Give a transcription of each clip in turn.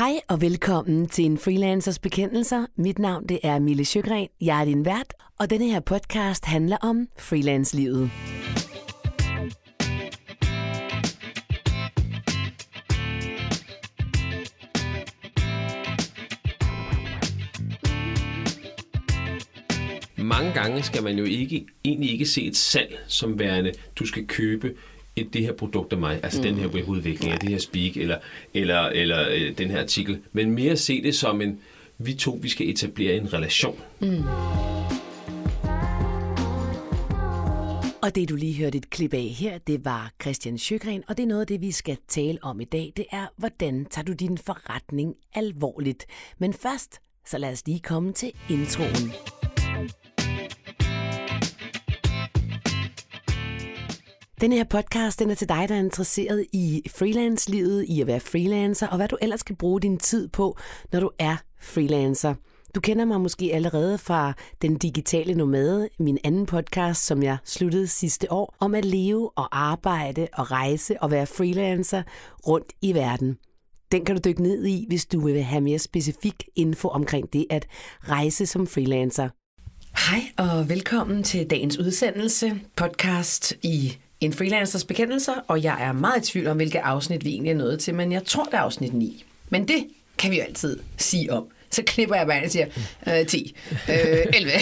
Hej og velkommen til en Freelancers Bekendelser. Mit navn det er Mille Sjøgren. Jeg er din vært, og denne her podcast handler om freelance-livet. Mange gange skal man jo ikke, egentlig ikke se et salg som værende, du skal købe et, det her produkt af mig, altså mm. den her webudvikling, det her speak, eller, eller, eller øh, den her artikel, men mere se det som en, vi to, vi skal etablere en relation. Mm. Og det du lige hørte et klip af her, det var Christian Sjøgren, og det er noget af det, vi skal tale om i dag. Det er, hvordan tager du din forretning alvorligt? Men først, så lad os lige komme til introen. Den her podcast den er til dig, der er interesseret i freelance-livet, i at være freelancer, og hvad du ellers kan bruge din tid på, når du er freelancer. Du kender mig måske allerede fra Den Digitale Nomade, min anden podcast, som jeg sluttede sidste år, om at leve og arbejde og rejse og være freelancer rundt i verden. Den kan du dykke ned i, hvis du vil have mere specifik info omkring det at rejse som freelancer. Hej og velkommen til dagens udsendelse, podcast i en freelancers bekendelser, og jeg er meget i tvivl om, hvilke afsnit vi egentlig er nået til, men jeg tror, det er afsnit 9. Men det kan vi jo altid sige om. Så klipper jeg bare og siger øh, 10, øh, 11.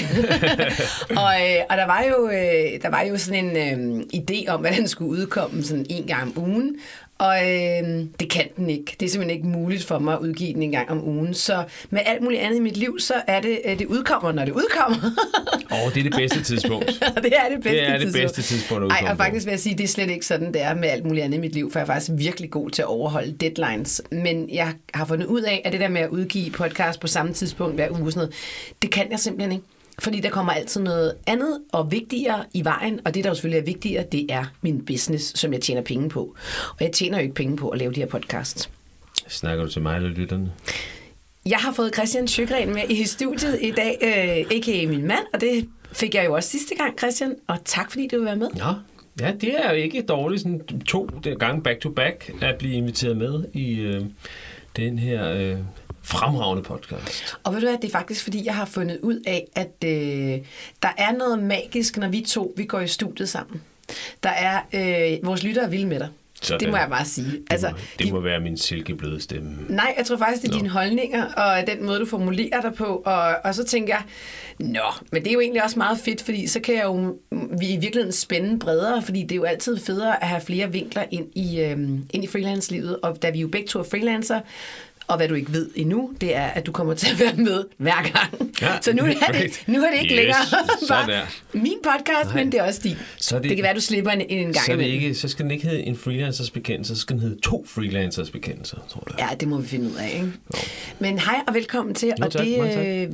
og, øh, og der var jo øh, der var jo sådan en øh, idé om, at den skulle udkomme sådan en gang om ugen, og øh, det kan den ikke. Det er simpelthen ikke muligt for mig at udgive den en gang om ugen. Så med alt muligt andet i mit liv, så er det, øh, det udkommer, når det udkommer. Åh, oh, det er det bedste tidspunkt. det er det bedste det er det tidspunkt. bedste tidspunkt at Ej, og faktisk vil jeg sige, det er slet ikke sådan, det er med alt muligt andet i mit liv, for jeg er faktisk virkelig god til at overholde deadlines. Men jeg har fundet ud af, at det der med at udgive podcast på samme tidspunkt hver uge, sådan noget, det kan jeg simpelthen ikke. Fordi der kommer altid noget andet og vigtigere i vejen, og det, der jo selvfølgelig er vigtigere, det er min business, som jeg tjener penge på. Og jeg tjener jo ikke penge på at lave de her podcasts. Snakker du til mig eller lytterne? Jeg har fået Christian Sjøgren med i studiet i dag, øh, a.k.a. min mand, og det fik jeg jo også sidste gang, Christian, og tak fordi du vil være med. Ja, ja det er jo ikke dårligt, sådan to gange back to back at blive inviteret med i øh, den her øh, fremragende podcast. Og ved du hvad, det er faktisk fordi, jeg har fundet ud af, at øh, der er noget magisk, når vi to vi går i studiet sammen. Der er, øh, vores lyttere er vilde med dig. Sådan. Det må jeg bare sige. Det, altså, må, det de, må være min silkebløde stemme. Nej, jeg tror faktisk, det er Nå. dine holdninger, og den måde, du formulerer dig på. Og, og så tænker jeg, nå, men det er jo egentlig også meget fedt, fordi så kan jeg jo vi i virkeligheden spænde bredere, fordi det er jo altid federe at have flere vinkler ind i, øhm, ind i freelance-livet. Og da vi jo begge to er freelancer, og hvad du ikke ved endnu, det er, at du kommer til at være med hver gang. Ja, så nu er, det, nu er det ikke yes, længere bare min podcast, Nej. men det er også din. Så det, det kan være, du slipper en, en gang så, det ikke, så skal den ikke hedde en freelancers bekendelse, så skal den hedde to freelancers bekendelser, tror jeg. Ja, det må vi finde ud af. Ikke? Men hej og velkommen til. Jo, og tak, det,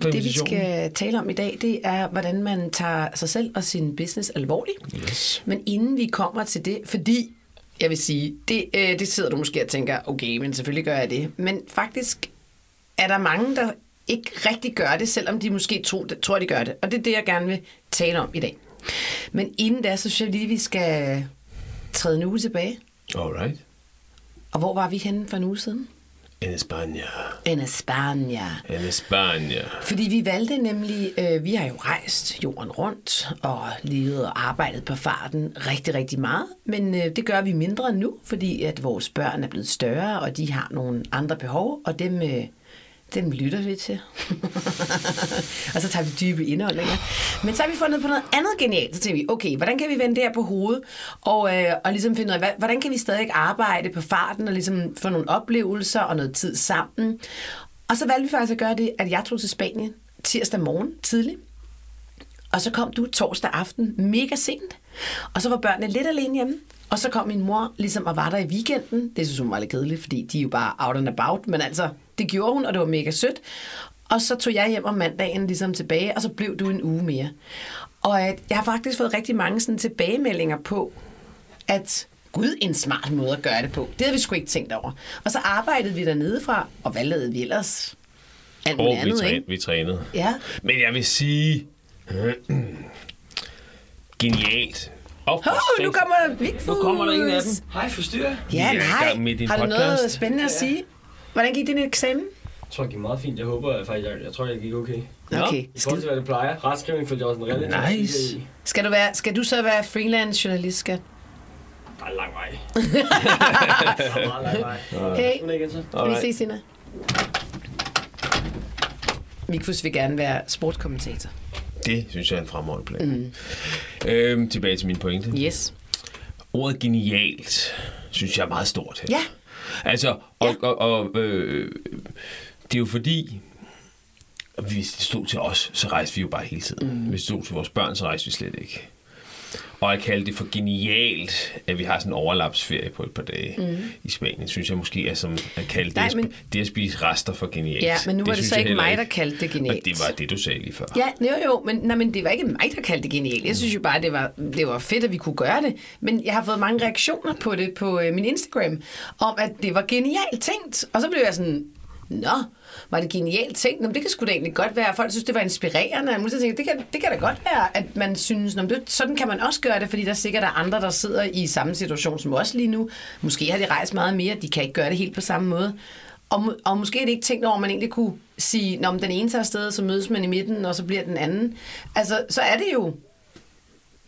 tak. det, vi skal tale om i dag, det er, hvordan man tager sig selv og sin business alvorligt. Yes. Men inden vi kommer til det, fordi jeg vil sige, det, øh, det sidder du måske og tænker, okay, men selvfølgelig gør jeg det. Men faktisk er der mange, der ikke rigtig gør det, selvom de måske tror, tror de gør det. Og det er det, jeg gerne vil tale om i dag. Men inden da, så synes jeg lige, vi skal træde en uge tilbage. Alright. Og hvor var vi henne for en uge siden? En España. En España. En España. Fordi vi valgte nemlig, øh, vi har jo rejst jorden rundt og levet og arbejdet på farten rigtig, rigtig meget. Men øh, det gør vi mindre nu, fordi at vores børn er blevet større, og de har nogle andre behov, og dem... Øh, dem lytter vi til. og så tager vi dybe indåndinger. Men så har vi fundet på noget andet genialt. Så tænker vi, okay, hvordan kan vi vende det her på hovedet? Og, øh, og ligesom finde ud af, hvordan kan vi stadig arbejde på farten og ligesom få nogle oplevelser og noget tid sammen? Og så valgte vi faktisk at gøre det, at jeg tog til Spanien tirsdag morgen tidligt. Og så kom du torsdag aften mega sent. Og så var børnene lidt alene hjemme. Og så kom min mor ligesom og var der i weekenden. Det synes hun var lidt kedeligt, fordi de er jo bare out and about. Men altså, det gjorde hun, og det var mega sødt. Og så tog jeg hjem om mandagen ligesom tilbage, og så blev du en uge mere. Og at jeg har faktisk fået rigtig mange sådan tilbagemeldinger på, at gud, en smart måde at gøre det på. Det havde vi sgu ikke tænkt over. Og så arbejdede vi dernede fra, og hvad lavede vi ellers? Alt oh, andet, vi, træn, ikke? vi trænede. Ja. Men jeg vil sige, genialt. Oh, oh, nu kommer der Nu kommer der en af dem. Hej, forstyrrer. Ja, nej. Har du noget spændende at sige? Hvordan gik din eksamen? Jeg tror, det gik meget fint. Jeg håber at faktisk, jeg, jeg tror, jeg gik okay. Okay, I forhold til, hvad det plejer. Retskrivning følte jeg også en relativt Nice. Skal du, være, skal du så være freelance journalist, skat? Der er lang vej. Der er meget lang vej. Hey, vi ses senere. Mikfus vil gerne være sportskommentator. Det synes jeg er en fremragende plan. Mm. Øhm, tilbage til min pointe. Yes. Ordet genialt, synes jeg er meget stort her. Ja. Altså, og, Ja. og, og øh, det er jo fordi, hvis det stod til os, så rejste vi jo bare hele tiden. Mm. Hvis det stod til vores børn, så rejste vi slet ikke. Og at kalde det for genialt, at vi har sådan en overlapsferie på et par dage mm. i Spanien, synes jeg måske er som at kalde det, Nej, sp- men- det at spise rester for genialt. Ja, men nu var det, så jeg ikke mig, der kaldte det genialt. Og det var det, du sagde lige før. Ja, jo jo, men, nej, men det var ikke mig, der kaldte det genialt. Jeg synes jo bare, det var, det var fedt, at vi kunne gøre det. Men jeg har fået mange reaktioner på det på øh, min Instagram, om at det var genialt tænkt. Og så blev jeg sådan, nå, var det genialt tænkt? Nå, det kan sgu da egentlig godt være. Folk synes, det var inspirerende. Og jeg tænkte, det kan, det kan da godt være, at man synes, nå, det, sådan kan man også gøre det, fordi der sikkert er andre, der sidder i samme situation som os lige nu. Måske har de rejst meget mere, de kan ikke gøre det helt på samme måde. Og, og måske er det ikke tænkt over, at man egentlig kunne sige, når den ene tager afsted, så mødes man i midten, og så bliver den anden. Altså, så er det jo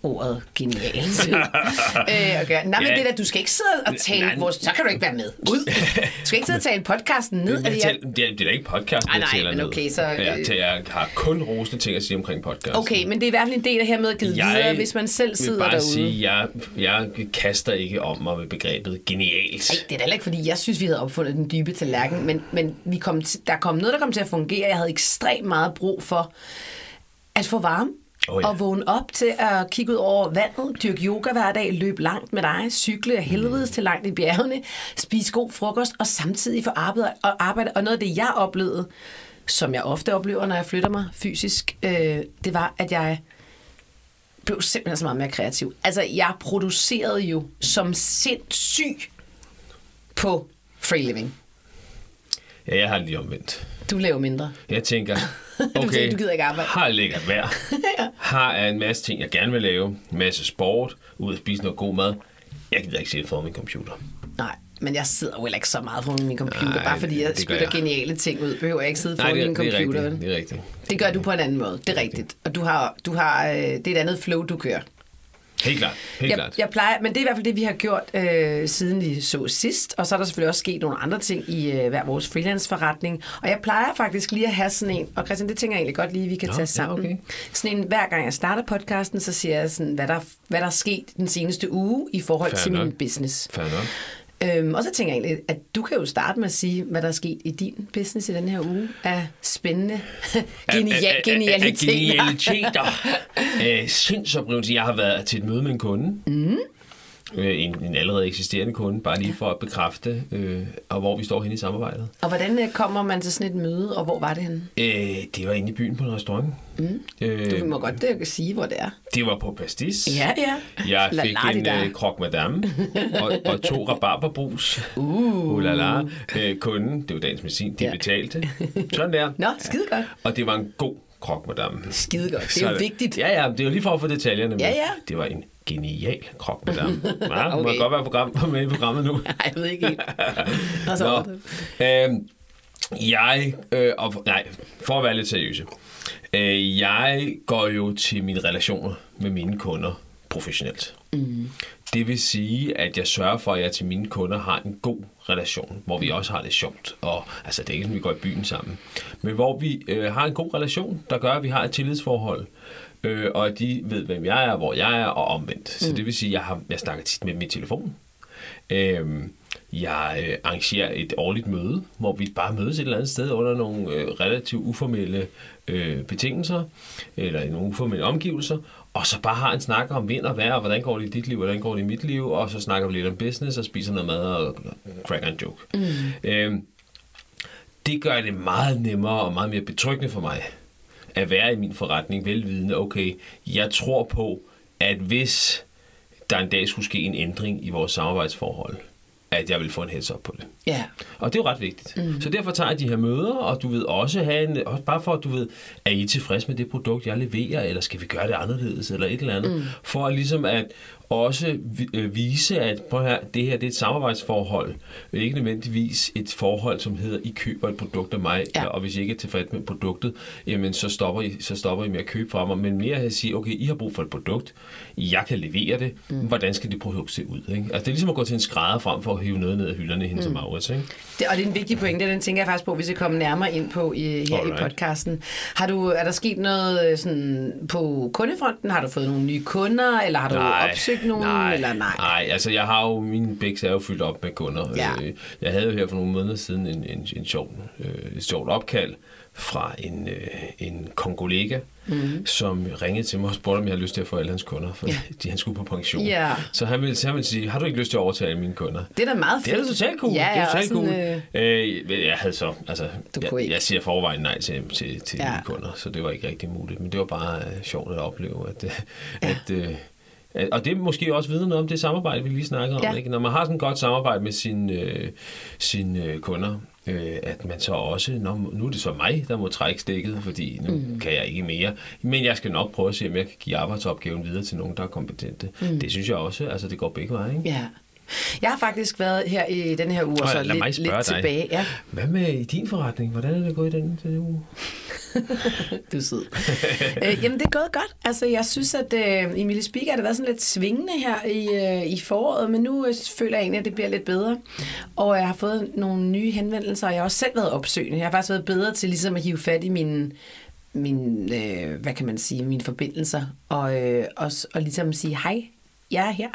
ordet genialt. øh, okay. Nej, men Ja. det der, du skal ikke sidde og tale Nej. vores... Så kan du ikke være med. Ud. Du skal ikke sidde og tale podcasten ned. Jeg Altså, tæl, det, er, det er da ikke podcast, Nej, jeg tæller men ned. okay, så, Jeg, øh, tæ- jeg har kun rosende ting at sige omkring podcast. Okay, men det er i hvert fald en del af hermed givet videre, hvis man selv sidder vil bare derude. sige, jeg, jeg kaster ikke om mig med begrebet genialt. Ej, det er da heller ikke, fordi jeg synes, vi havde opfundet den dybe tallerken, men, men vi kom til, der kom noget, der kom til at fungere. Jeg havde ekstremt meget brug for at få varme. Åh, ja. Og vågne op til at kigge ud over vandet, dyrke yoga hver dag, løbe langt med dig, cykle af helvedes til langt i bjergene, spise god frokost og samtidig få arbejde og arbejde. Og noget af det, jeg oplevede, som jeg ofte oplever, når jeg flytter mig fysisk, øh, det var, at jeg blev simpelthen så meget mere kreativ. Altså, jeg producerede jo som sindssyg på free living. Ja, jeg har lige omvendt. Du laver mindre. Jeg tænker, okay, du gider ikke arbejde. har lækkert vejr, har en masse ting, jeg gerne vil lave, en masse sport, ud at spise noget god mad. Jeg gider ikke sidde foran min computer. Nej, men jeg sidder jo heller ikke så meget foran min computer, Nej, bare fordi jeg spytter geniale ting ud. Behøver jeg ikke sidde Nej, foran det, min det, er computer. rigtigt, det er rigtigt. Det gør du på en anden måde, det er rigtigt. Og du har, du har, øh, det er et andet flow, du kører. Helt klart, helt Jeg, klart. jeg plejer, men det er i hvert fald det, vi har gjort, øh, siden vi så sidst. Og så er der selvfølgelig også sket nogle andre ting i øh, hver vores freelance-forretning. Og jeg plejer faktisk lige at have sådan en, og Christian, det tænker jeg egentlig godt lige, vi kan Nå, tage ja, sammen. okay. Sådan en, hver gang jeg starter podcasten, så siger jeg sådan, hvad der, hvad der er sket den seneste uge i forhold Fair til nok. min business. Fair nok. Øhm, og så tænker jeg egentlig, at du kan jo starte med at sige, hvad der er sket i din business i den her uge af spændende genial, genialiteter. Genialiteter. Øh, Sindsoprivelse. Jeg har været til et møde med en kunde. Mm. En, en allerede eksisterende kunde, bare lige for at bekræfte, øh, og hvor vi står henne i samarbejdet. Og hvordan øh, kommer man til sådan et møde, og hvor var det henne? Øh, det var inde i byen på en restaurant. Mm. Øh, Du må godt øh, sige, hvor det er. det var på Pastis. Ja, ja. Jeg fik la en øh, croque madame og, og to rabarberbrus. Uh. uh la la. Øh, kunden, det var dagens medicin, de Ja. betalte. Sådan der. Nå, skide godt. Og det var en god croque madame. Skide godt. Det er jo vigtigt. Ja, ja, det er jo lige for at få detaljerne med. Ja, ja. Det var en genial croque madame. Ja, okay. Må jeg godt være program, med i programmet nu. Nej, jeg ved ikke helt. Og så Nå, var det. øhm, jeg, øh, og, nej, for at være lidt seriøse. Øh, jeg går jo til mine relationer med mine kunder professionelt. Mm. Det vil sige, at jeg sørger for, at jeg til mine kunder har en god relation, hvor vi også har det sjovt. Og, altså, det er ikke sådan, vi går i byen sammen. Men hvor vi øh, har en god relation, der gør, at vi har et tillidsforhold. Øh, og de ved, hvem jeg er, hvor jeg er, og omvendt. Så det vil sige, at jeg, har, jeg snakker tit med i telefon. Øhm, jeg øh, arrangerer et årligt møde, hvor vi bare mødes et eller andet sted under nogle øh, relativt uformelle øh, betingelser, eller i nogle uformelle omgivelser, og så bare har en snak om vind og vejr, og hvordan går det i dit liv, hvordan går det i mit liv, og så snakker vi lidt om business, og spiser noget mad og cracker en joke. Mm. Øhm, det gør det meget nemmere og meget mere betryggende for mig, at være i min forretning velvidende, okay, jeg tror på, at hvis der en dag skulle ske en ændring i vores samarbejdsforhold, at jeg vil få en heads up på det. Ja. Og det er jo ret vigtigt. Mm. Så derfor tager jeg de her møder, og du ved også have en, også bare for at du ved, er I tilfreds med det produkt, jeg leverer, eller skal vi gøre det anderledes, eller et eller andet, mm. for at ligesom at, også øh, vise, at prøv her, det her det er et samarbejdsforhold. Ikke nødvendigvis et forhold, som hedder, I køber et produkt af mig, Ja. og hvis I ikke er tilfreds med produktet, jamen så stopper I, så stopper I med at købe fra mig. Men mere at sige, okay, I har brug for et produkt, jeg kan levere det, mm. hvordan skal det produkt se ud? Ikke? Altså det er ligesom at gå til en skrædder frem for at hive noget ned af hylderne hendes mm. Maurits, ikke? Det, og det er en vigtig pointe, den tænker jeg faktisk på, hvis vi kommer nærmere ind på i, her Alright. i podcasten. Har du, er der sket noget øh, sådan, på kundefronten? Har du fået nogle nye kunder, eller har du opsøgt nogen? nej, eller nej? nej, altså jeg har jo, min bæks er jo fyldt op med kunder. Ja. Øh, Jeg havde jo her for nogle måneder siden en, en, en sjov, øh, et sjovt opkald fra en, øh, en kongolega, mm. som ringede til mig og spurgte, om jeg havde lyst til at få alle hans kunder, for Ja. de, han skulle på pension. Ja. Så han ville, så han ville sige, har du ikke lyst til at overtage alle mine kunder? Det er da meget Det fedt. er da totalt cool. Ja, det er ja, totalt cool. sådan, Øh, men jeg havde så, altså, Du jeg, ikke. jeg siger forvejen nej til, til, til Ja. ja. mine kunder, så det var ikke rigtig muligt. Men det var bare øh, sjovt at opleve, at, øh, at øh, at- og det er måske også videre noget om det samarbejde, vi lige snakkede Ja. om. Ikke? Når man har sådan et godt samarbejde med sine, øh, sine øh, kunder, øh, at man så også, når, nu er det så mig, der må trække stikket, fordi nu mm. kan jeg ikke mere. Men jeg skal nok prøve at se, om jeg kan give arbejdsopgaven videre til nogen, der er kompetente. Mm. Det synes jeg også, altså det går begge veje. Ikke? Ja. Jeg har faktisk været her i den her uge, og så lidt, lidt dig. tilbage. Ja, Hvad med i din forretning? Hvordan er det gået i den, den uge? du er sød. øh, jamen, det er gået godt. Altså, jeg synes, at øh, Emilie Speak har det været sådan lidt svingende her i, øh, i foråret, men nu øh, føler jeg egentlig, at det bliver lidt bedre. Og jeg har fået nogle nye henvendelser, og jeg har også selv været opsøgende. Jeg har faktisk været bedre til ligesom at hive fat i mine min, øh, hvad kan man sige, mine forbindelser, og, øh, og, og ligesom sige, hej, jeg er her.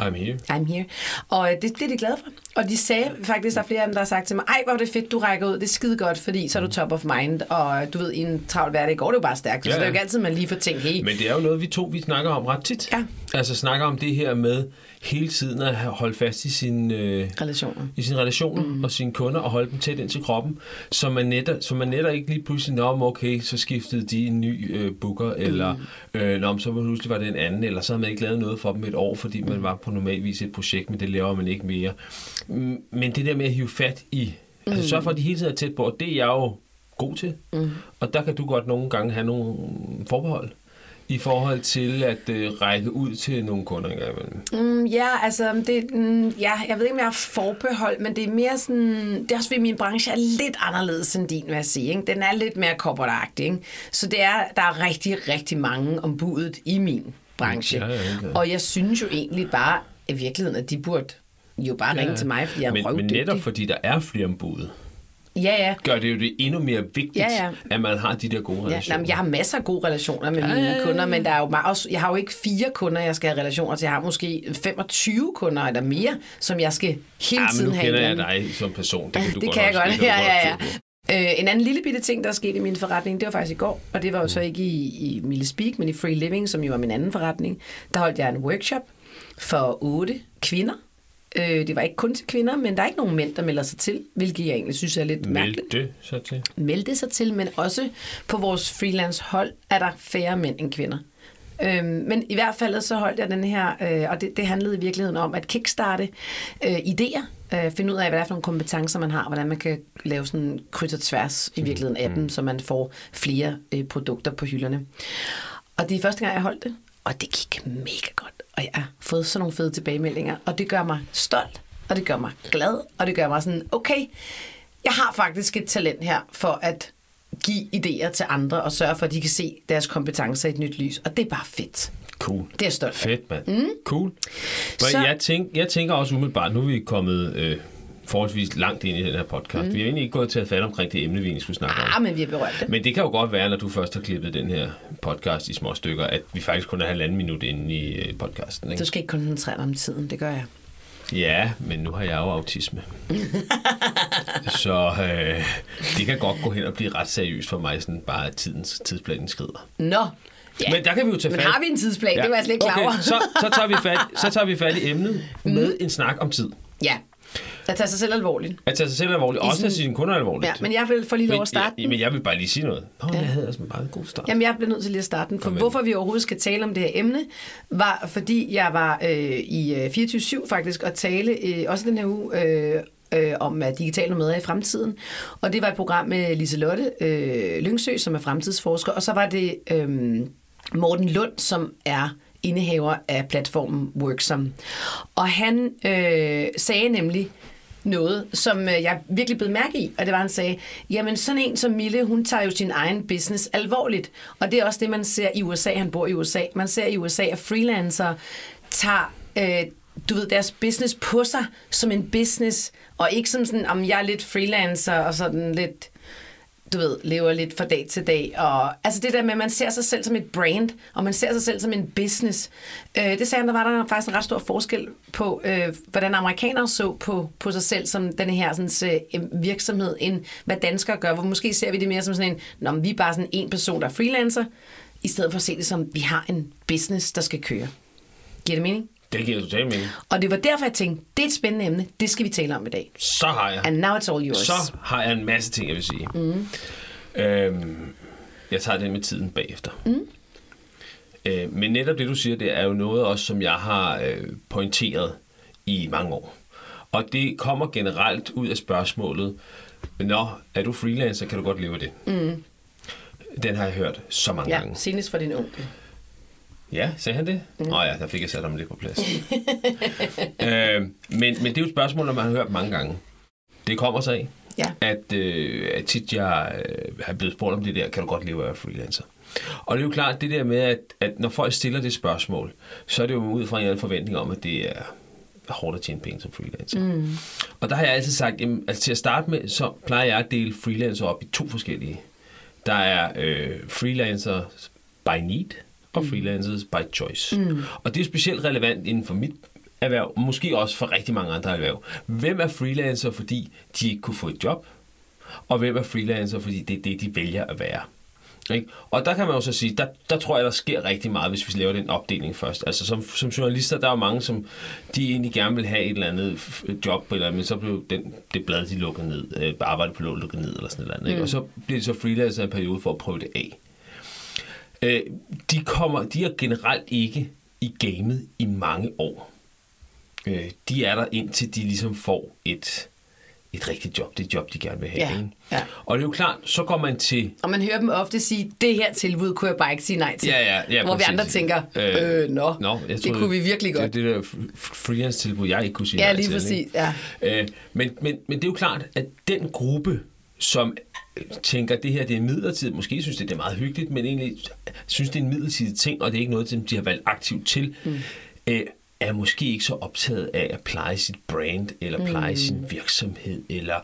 I'm here. I'm here. Og øh, det bliver de glade for. Og de sagde faktisk, der er flere af dem, der har sagt til mig, ej, hvor er det fedt, du rækker ud. Det er skide godt, fordi så er du top of mind. Og du ved, i en travl hverdag går det jo bare stærkt. Ja, Ja, så det er jo ikke altid, man lige får tænkt, hey, Men det er jo noget, vi to vi snakker om ret tit. Ja. Altså snakker om det her med hele tiden at holde fast i sin, øh, relationer. i sine relationer mm. og sine kunder og holde dem tæt ind til kroppen, så man netter, så man netter ikke lige pludselig, om okay, så skiftede de en ny øh, booker, eller øh, nå, så pludselig var det en anden, eller så havde man ikke lavet noget for dem et år, fordi man var på normalvis et projekt, men det laver man ikke mere. Mm, Men det der med at hive fat i, altså sørge for, at de hele tiden er tæt på, og det er jeg jo god til. Mm. Og der kan du godt nogle gange have nogle forbehold i forhold til at øh, række ud til nogle kunder engang imellem. Mm, ja, altså, det, mm, ja, jeg ved ikke, om jeg har forbehold, men det er mere sådan, det er også fordi min branche er lidt anderledes end din, vil jeg sige. Ikke? Den er lidt mere corporate ikke? Så det er, der er rigtig, rigtig mange om budet i min branche. Ja, ja, ja. Og jeg synes jo egentlig bare, i virkeligheden, at de burde jo bare ringe til mig, fordi jeg er men, men røvdygtig. netop fordi der er flere ombud, Ja, ja. gør det jo det endnu mere vigtigt, Ja, ja. at man har de der gode Ja, relationer. nej, men jeg har masser af gode relationer med Ja, mine ja, ja, ja. kunder, men der er jo meget, også, jeg har jo ikke fire kunder, jeg skal have relationer til. Jeg har måske 25 kunder eller mere, som jeg skal hele ja, men tiden nu have kender en jeg eller anden- dig som person. Det Ja, kan du det godt kan jeg godt. det kan Ja, ja, godt ja. på. Øh, en anden lille bitte ting, der er sket i min forretning, det var faktisk i går, og det var jo så ikke i, i Mille Speak, men i Free Living, som jo var min anden forretning. Der holdt jeg en workshop for otte kvinder. Øh, det var ikke kun til kvinder, men der er ikke nogen mænd, der melder sig til, hvilket jeg egentlig synes er lidt mærkeligt. Meld det så til. Melde sig til, men også på vores freelance hold er der færre mænd end kvinder. Øhm, men i hvert fald så holdt jeg den her, øh, og det, det handlede i virkeligheden om at kickstarte øh, idéer, øh, finde ud af, hvad det er for nogle kompetencer, man har, hvordan man kan lave sådan kryds og tværs i virkeligheden af dem, så man får flere øh, produkter på hylderne. Og det er første gang, jeg holdt det, og det gik mega godt. Og jeg har fået sådan nogle fede tilbagemeldinger, og det gør mig stolt, og det gør mig glad, og det gør mig sådan, okay, jeg har faktisk et talent her for at give idéer til andre og sørge for, at de kan se deres kompetencer i et nyt lys. Og det er bare fedt. Cool. Det er stolt. Fedt, mand. Mm. Cool. Så... Så- Jeg, tænk, jeg tænker også umiddelbart, nu er vi kommet øh, forholdsvis langt ind i den her podcast. Mm. Vi har egentlig ikke gået til at fat omkring det emne, vi egentlig skulle snakke om. Ah, men vi har berørt det. Men det kan jo godt være, når du først har klippet den her podcast i små stykker, at vi faktisk kun er halvanden minut inde i øh, podcasten. Du Ikke? skal ikke koncentrere dig om tiden, det gør jeg. Ja, men nu har jeg jo autisme. Så øh, det kan godt gå hen og blive ret seriøst for mig, sådan bare tidens tidsplanen skrider. Nå, ja. Men der kan vi jo tage men fat. har vi en tidsplan? Ja. Det var jeg slet ikke klar over. okay, så, så, tager vi fat, så tager vi fat i emnet med en snak om tid. Ja, at tage sig selv alvorligt. At tage sig selv alvorligt, I også tage sådan- sine kunder alvorligt. Ja, men jeg vil få lige lov at starte ja, den. men jeg vil bare lige sige noget. Nå, ja. jeg havde altså bare en god start. Jamen, jeg bliver nødt til lige at starte den, for ind. hvorfor vi overhovedet skal tale om det her emne, var fordi jeg var øh, i øh, 24-7 faktisk, og tale øh, også den her uge øh, øh, om uh, digitale nomader i fremtiden. Og det var et program med Liselotte øh, Lyngsø, som er fremtidsforsker, og så var det øh, Morten Lund, som er indehaver af platformen Worksum. Og han øh, sagde nemlig noget, som øh, jeg virkelig blev mærke i, og det var, han sagde, jamen sådan en som Mille, hun tager jo sin egen business alvorligt, og det er også det, man ser i USA, han bor i USA, man ser i USA, at freelancere tager øh, du ved, deres business på sig som en business, og ikke som sådan, om jeg er lidt freelancer, og sådan lidt, du ved, lever lidt fra dag til dag. Og, altså det der med, at man ser sig selv som et brand, og man ser sig selv som en business. Øh, det sagde han, der var der faktisk en ret stor forskel på, øh, hvordan amerikanere så på, på sig selv som den her sådan, øh, virksomhed, end hvad danskere gør. Hvor måske ser vi det mere som sådan en, Nå, vi er bare sådan en person, der er freelancer, i stedet for at se det som, vi har en business, der skal køre. Giver det mening? Det giver totalt mening. Og det var derfor, jeg tænkte, det er et spændende emne, det skal vi tale om i dag. Så har jeg. And now it's all yours. Så har jeg en masse ting, jeg vil sige. Mm. Øhm, jeg tager det med tiden bagefter. Mm. Øh, men netop det, du siger, det er jo noget også, som jeg har øh, pointeret i mange år. Og det kommer generelt ud af spørgsmålet, Nå, er du freelancer, kan du godt leve af det? Mm. Den har jeg hørt så mange ja, gange. senest for din onkel. Ja, sagde han det? Åh mm. oh, ja, der fik jeg sat ham lidt på plads. øh, men, men det er jo et spørgsmål, man har hørt mange gange. Det kommer sig af, ja. at, øh, at tit jeg øh, har blevet spurgt om det der, kan du godt leve af at være freelancer? Og det er jo klart, det der med, at, at når folk stiller det spørgsmål, så er det jo ud fra en eller anden forventning om, at det er hårdt at tjene penge som freelancer. Mm. Og der har jeg altid sagt, jamen, altså til at starte med, så plejer jeg at dele freelancer op i to forskellige. Der er øh, freelancer by need, og freelancers by choice. Mm. Og det er specielt relevant inden for mit erhverv, måske også for rigtig mange andre erhverv. Hvem er freelancer, fordi de ikke kunne få et job? Og hvem er freelancer, fordi det er det, de vælger at være? Ikke? Og der kan man jo så sige, der, der tror jeg, der sker rigtig meget, hvis vi laver den opdeling først. Altså som, som journalister, der er jo mange, som de egentlig gerne vil have et eller andet job, eller, men så blev den, det blad, de lukket ned, øh, arbejdet på lukket ned, eller sådan noget. Ikke? Mm. Og så bliver det så freelancer en periode for at prøve det af. Øh, de, kommer, de er generelt ikke i gamet i mange år. Øh, de er der indtil de ligesom får et, et rigtigt job, det job, de gerne vil have. Ja, ikke? ja. Og det er jo klart, så går man til... Og man hører dem ofte sige, det her tilbud kunne jeg bare ikke sige nej til. Ja, ja, ja, Hvor præcis. vi andre tænker, øh, nå, nå jeg det kunne vi virkelig godt. Det, det der freelance-tilbud, jeg ikke kunne sige ja, nej lige til. præcis, ikke? ja. Øh, men, men, men det er jo klart, at den gruppe, som tænker, at det her det er midlertidigt, måske synes det, det er meget hyggeligt, men egentlig synes, det er en midlertidig ting, og det er ikke noget, som de har valgt aktivt til, mm. øh, er måske ikke så optaget af at pleje sit brand, eller pleje mm. sin virksomhed, eller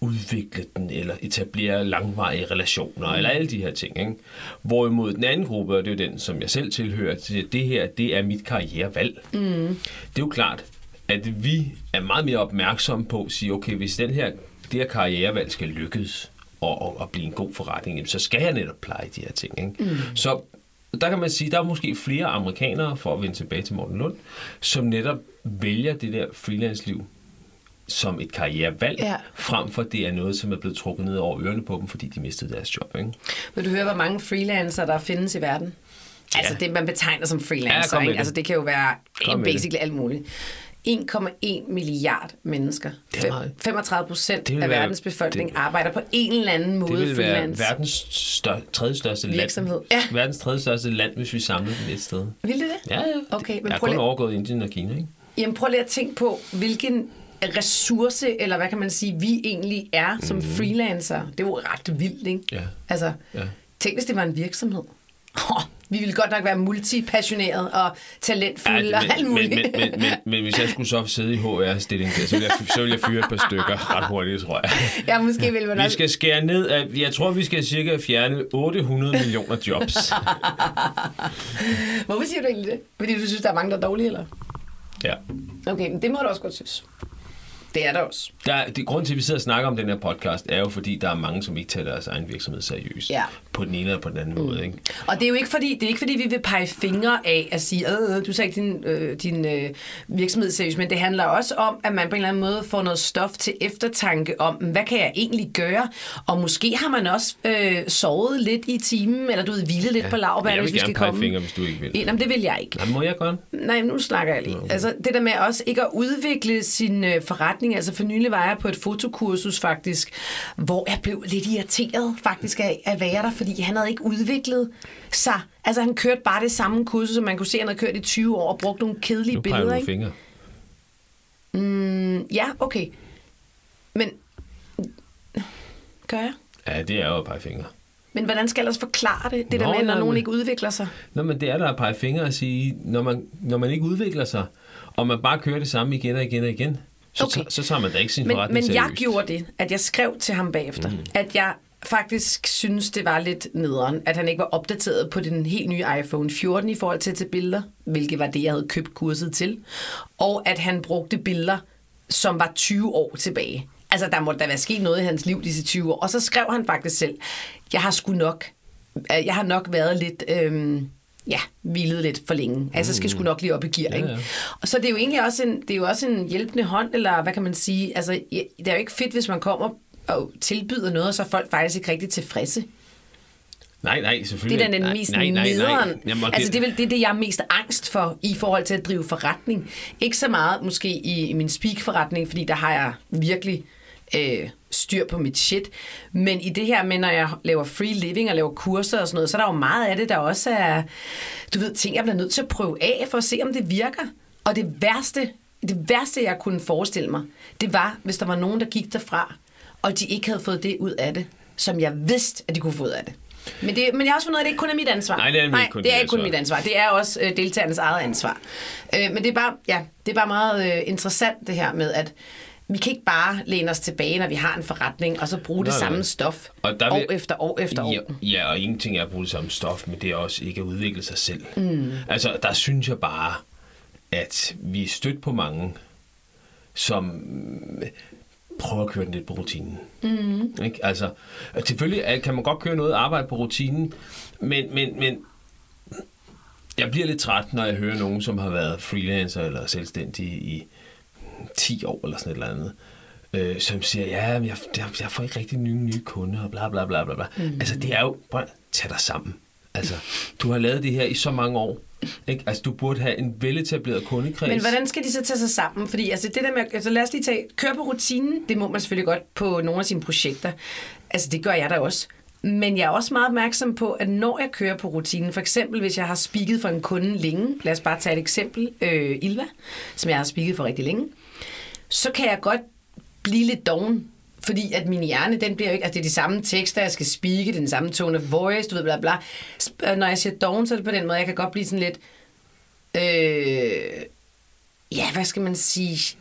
udvikle den, eller etablere langvarige relationer, mm. eller alle de her ting. Ikke? Hvorimod den anden gruppe, og det er jo den, som jeg selv tilhører, det her, det er mit karrierevalg. Mm. Det er jo klart, at vi er meget mere opmærksomme på at sige, okay, hvis den her, det her karrierevalg skal lykkes, og, og, og blive en god forretning, så skal jeg netop pleje de her ting. Ikke? Mm. Så der kan man sige, der er måske flere amerikanere, for at vende tilbage til Morten Lund, som netop vælger det der freelance-liv som et karrierevalg, ja. frem for det er noget, som er blevet trukket ned over ørerne på dem, fordi de mistede deres job. Ikke? Vil du høre, hvor mange freelancer der findes i verden? Ja. Altså det, man betegner som freelancer. Ja, ikke? Altså det kan jo være Kom basically alt muligt. 1,1 milliard mennesker. Det er meget. 35 procent af verdens befolkning det- arbejder på en eller anden Det måde vil være freelance. verdens stør, tredje største Virksomhed. land. Ja. Verdens tredje største land, hvis vi samlede dem et sted. Vil det det? Ja, ja. Okay, men jeg prøv kun lige- overgået Indien og Kina, ikke? Jamen prøv lige at tænke på, hvilken ressource, eller hvad kan man sige, vi egentlig er som mm-hmm. freelancer. Det er jo ret vildt, ikke? Ja. Altså, Ja. tænk hvis det var en virksomhed. Vi ville godt nok være multipassionerede og talentfulde og alt men, muligt. men, men, men, men, men hvis jeg skulle så sidde i HR-stilling der, så ville jeg, så ville jeg fyre et par stykker ret hurtigt, tror jeg. ja, måske vil man Vi også... skal skære ned af, jeg tror, vi skal cirka fjerne 800 millioner jobs. Hvorfor siger du egentlig det? Fordi du synes, der er mange, der er dårlige, eller? Ja. Okay, men det må du også godt synes. Det er der også. Der, det grund til, at vi sidder og snakker om den her podcast, er jo fordi, der er mange, som ikke tager deres egen virksomhed seriøst. Ja. På den ene eller på den anden mm. måde. Ikke? Og det er jo ikke fordi, det er ikke fordi vi vil pege fingre af at sige, øh, du sagde ikke din, øh, din øh, virksomhed seriøst, men det handler også om, at man på en eller anden måde får noget stof til eftertanke om, hvad kan jeg egentlig gøre? Og måske har man også øh, sovet lidt i timen, eller du ved, hvilet lidt ja, på Men lavbærne, jeg hvis vil vi gerne skal pege komme. fingre, hvis du ikke vil. Jamen, det vil jeg ikke. Nej, må jeg godt? Nej, nu snakker jeg lige. Okay. Altså, det der med også ikke at udvikle sin øh, forretning forretning. Altså for nylig var jeg på et fotokursus faktisk, hvor jeg blev lidt irriteret faktisk af at være der, fordi han havde ikke udviklet sig. Altså han kørte bare det samme kursus, som man kunne se, han havde kørt i 20 år og brugt nogle kedelige Nu peger billeder. du Ikke? fingre. Mm, ja, okay. Men gør jeg? Ja, det er jo at pege fingre. Men hvordan skal jeg ellers forklare det? Det Nå, der med, når nej, nogen men- ikke udvikler sig. Nå, men det er der at pege fingre og sige, når man, når man ikke udvikler sig, og man bare kører det samme igen og igen og igen, så, Okay. så, så tager man da ikke sin Men, forretning men jeg seriøst. gjorde det, at jeg skrev til ham bagefter, mm. at jeg faktisk synes, det var lidt nederen, at han ikke var opdateret på den helt nye iPhone 14 i forhold til tage billeder, hvilket var det, jeg havde købt kurset til, og at han brugte billeder, som var 20 år tilbage. Altså, der måtte da være sket noget i hans liv disse 20 år. Og så skrev han faktisk selv, jeg har sgu nok, øh, jeg har nok været lidt, øhm, ja, hvilet lidt for længe. Altså, skal sgu nok lige op i gear, Ja, ikke? ja. Og så det er jo egentlig også en, det er jo også en hjælpende hånd, eller hvad kan man sige? Altså, det er jo ikke fedt, hvis man kommer og tilbyder noget, og så er folk faktisk ikke rigtig tilfredse. Nej, nej, Det selvfølgelig. er da den mest nej, nej, nej. nederen. Jamen, altså, det er vel det, er det, jeg er mest angst for i forhold til at drive forretning. Ikke så meget måske i, i min speak-forretning, fordi der har jeg virkelig øh, styr på mit shit. Men i det her med, når jeg laver free living og laver kurser og sådan noget, så er der jo meget af det, der også er, du ved, ting, jeg bliver nødt til at prøve af for at se, om det virker. Og det værste, det værste, jeg kunne forestille mig, det var, hvis der var nogen, der gik derfra, og de ikke havde fået det ud af det, som jeg vidste, at de kunne få ud af det. Men, det, men jeg har også fundet ud af, at det ikke kun er mit ansvar. Nej, det er ikke kun det er ikke kun mit ansvar. Det er også øh, deltagernes eget ansvar. Øh, men det er, bare, ja, det er bare meget øh, interessant det her med, at vi kan ikke bare læne os tilbage, når vi har en forretning, og så bruge det Nej, samme stof Og der år vil- efter år efter år. Ja, ja, og ingenting er at bruge det samme stof, men det er også ikke at udvikle sig selv. Mm. Altså, der synes jeg bare, at vi er stødt på mange, som mm, prøver at køre den lidt på rutinen. Mm. Ikke? Altså, selvfølgelig kan man godt køre noget arbejde på rutinen, men, men, men jeg bliver lidt træt, når jeg hører nogen, som har været freelancer eller selvstændig i 10 år eller sådan et eller andet, øh, som siger, ja, jeg, jeg, jeg får ikke rigtig nye, nye kunder, og bla bla bla bla. Mm. Altså, det er jo, prøv at tage dig sammen. Altså, du har lavet det her i så mange år. Ikke? Altså, du burde have en veletableret kundekreds. Men hvordan skal de så tage sig sammen? Fordi altså, det der med, altså, lad os lige tage, køre på rutinen, det må man selvfølgelig godt på nogle af sine projekter. Altså, det gør jeg da også. Men jeg er også meget opmærksom på, at når jeg kører på rutinen, for eksempel hvis jeg har spikket for en kunde længe, lad os bare tage et eksempel, øh, Ilva, som jeg har spikket for rigtig længe, så kan jeg godt blive lidt doven, fordi at min hjerne, den bliver jo ikke, altså det er de samme tekster, jeg skal speake, det er den samme tone of voice, du ved, bla bla. Sp- øh, Når jeg siger doven, så er det på den måde, jeg kan godt blive sådan lidt, øh, ja, hvad skal man sige,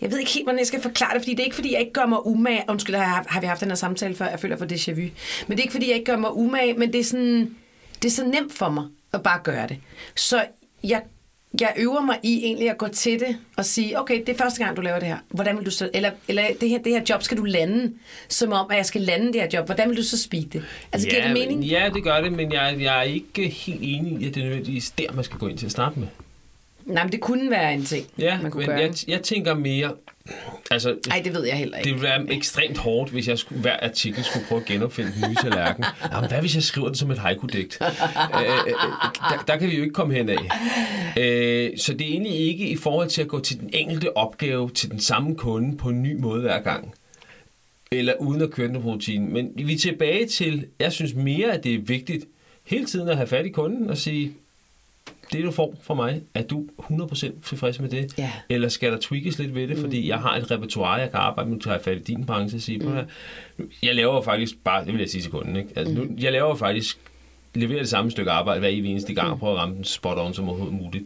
jeg ved ikke helt, hvordan jeg skal forklare det, fordi det er ikke, fordi jeg ikke gør mig umage. Undskyld, har, har vi haft den her samtale før? Jeg føler for déjà vu. Men det er ikke, fordi jeg ikke gør mig umage, men det er, sådan, det er så nemt for mig at bare gøre det. Så jeg, jeg øver mig i egentlig at gå til det og sige, okay, det er første gang, du laver det her. Hvordan vil du så, eller, eller det, her, det her job skal du lande, som om, at jeg skal lande det her job. Hvordan vil du så speak det? Altså, giver det mening? men- Ja, det gør det, men jeg, jeg er ikke helt enig i, at det er nødvendigvis der, man skal gå ind til at starte med. Nej, men det kunne være en ting, Ja, man kunne men gøre. jeg, jeg tænker mere... Altså, Nej, det ved jeg heller ikke. det ville være ekstremt hårdt, hvis jeg skulle, hver artikel skulle prøve at genopfinde den nye tallerken. Jamen, hvad hvis jeg skriver den som et haiku-digt? øh, øh, øh, der, der kan vi jo ikke komme hen af. Øh, så det er egentlig ikke i forhold til at gå til den enkelte opgave, til den samme kunde på en ny måde hver gang. Eller uden at køre den rutinen. Men vi er tilbage til, jeg synes mere, at det er vigtigt hele tiden at have fat i kunden og sige, det du får fra mig, er du 100% tilfreds med det? Ja. Eller skal der tweakes lidt ved det, fordi jeg har et repertoire, jeg kan arbejde med, til at have fat i din branche og sige, mm. jeg laver faktisk bare, det vil jeg sige til kunden, ikke? Altså, nu, jeg laver faktisk, leverer det samme stykke arbejde hver evig eneste gang, og prøver at ramme den spot on som overhovedet muligt.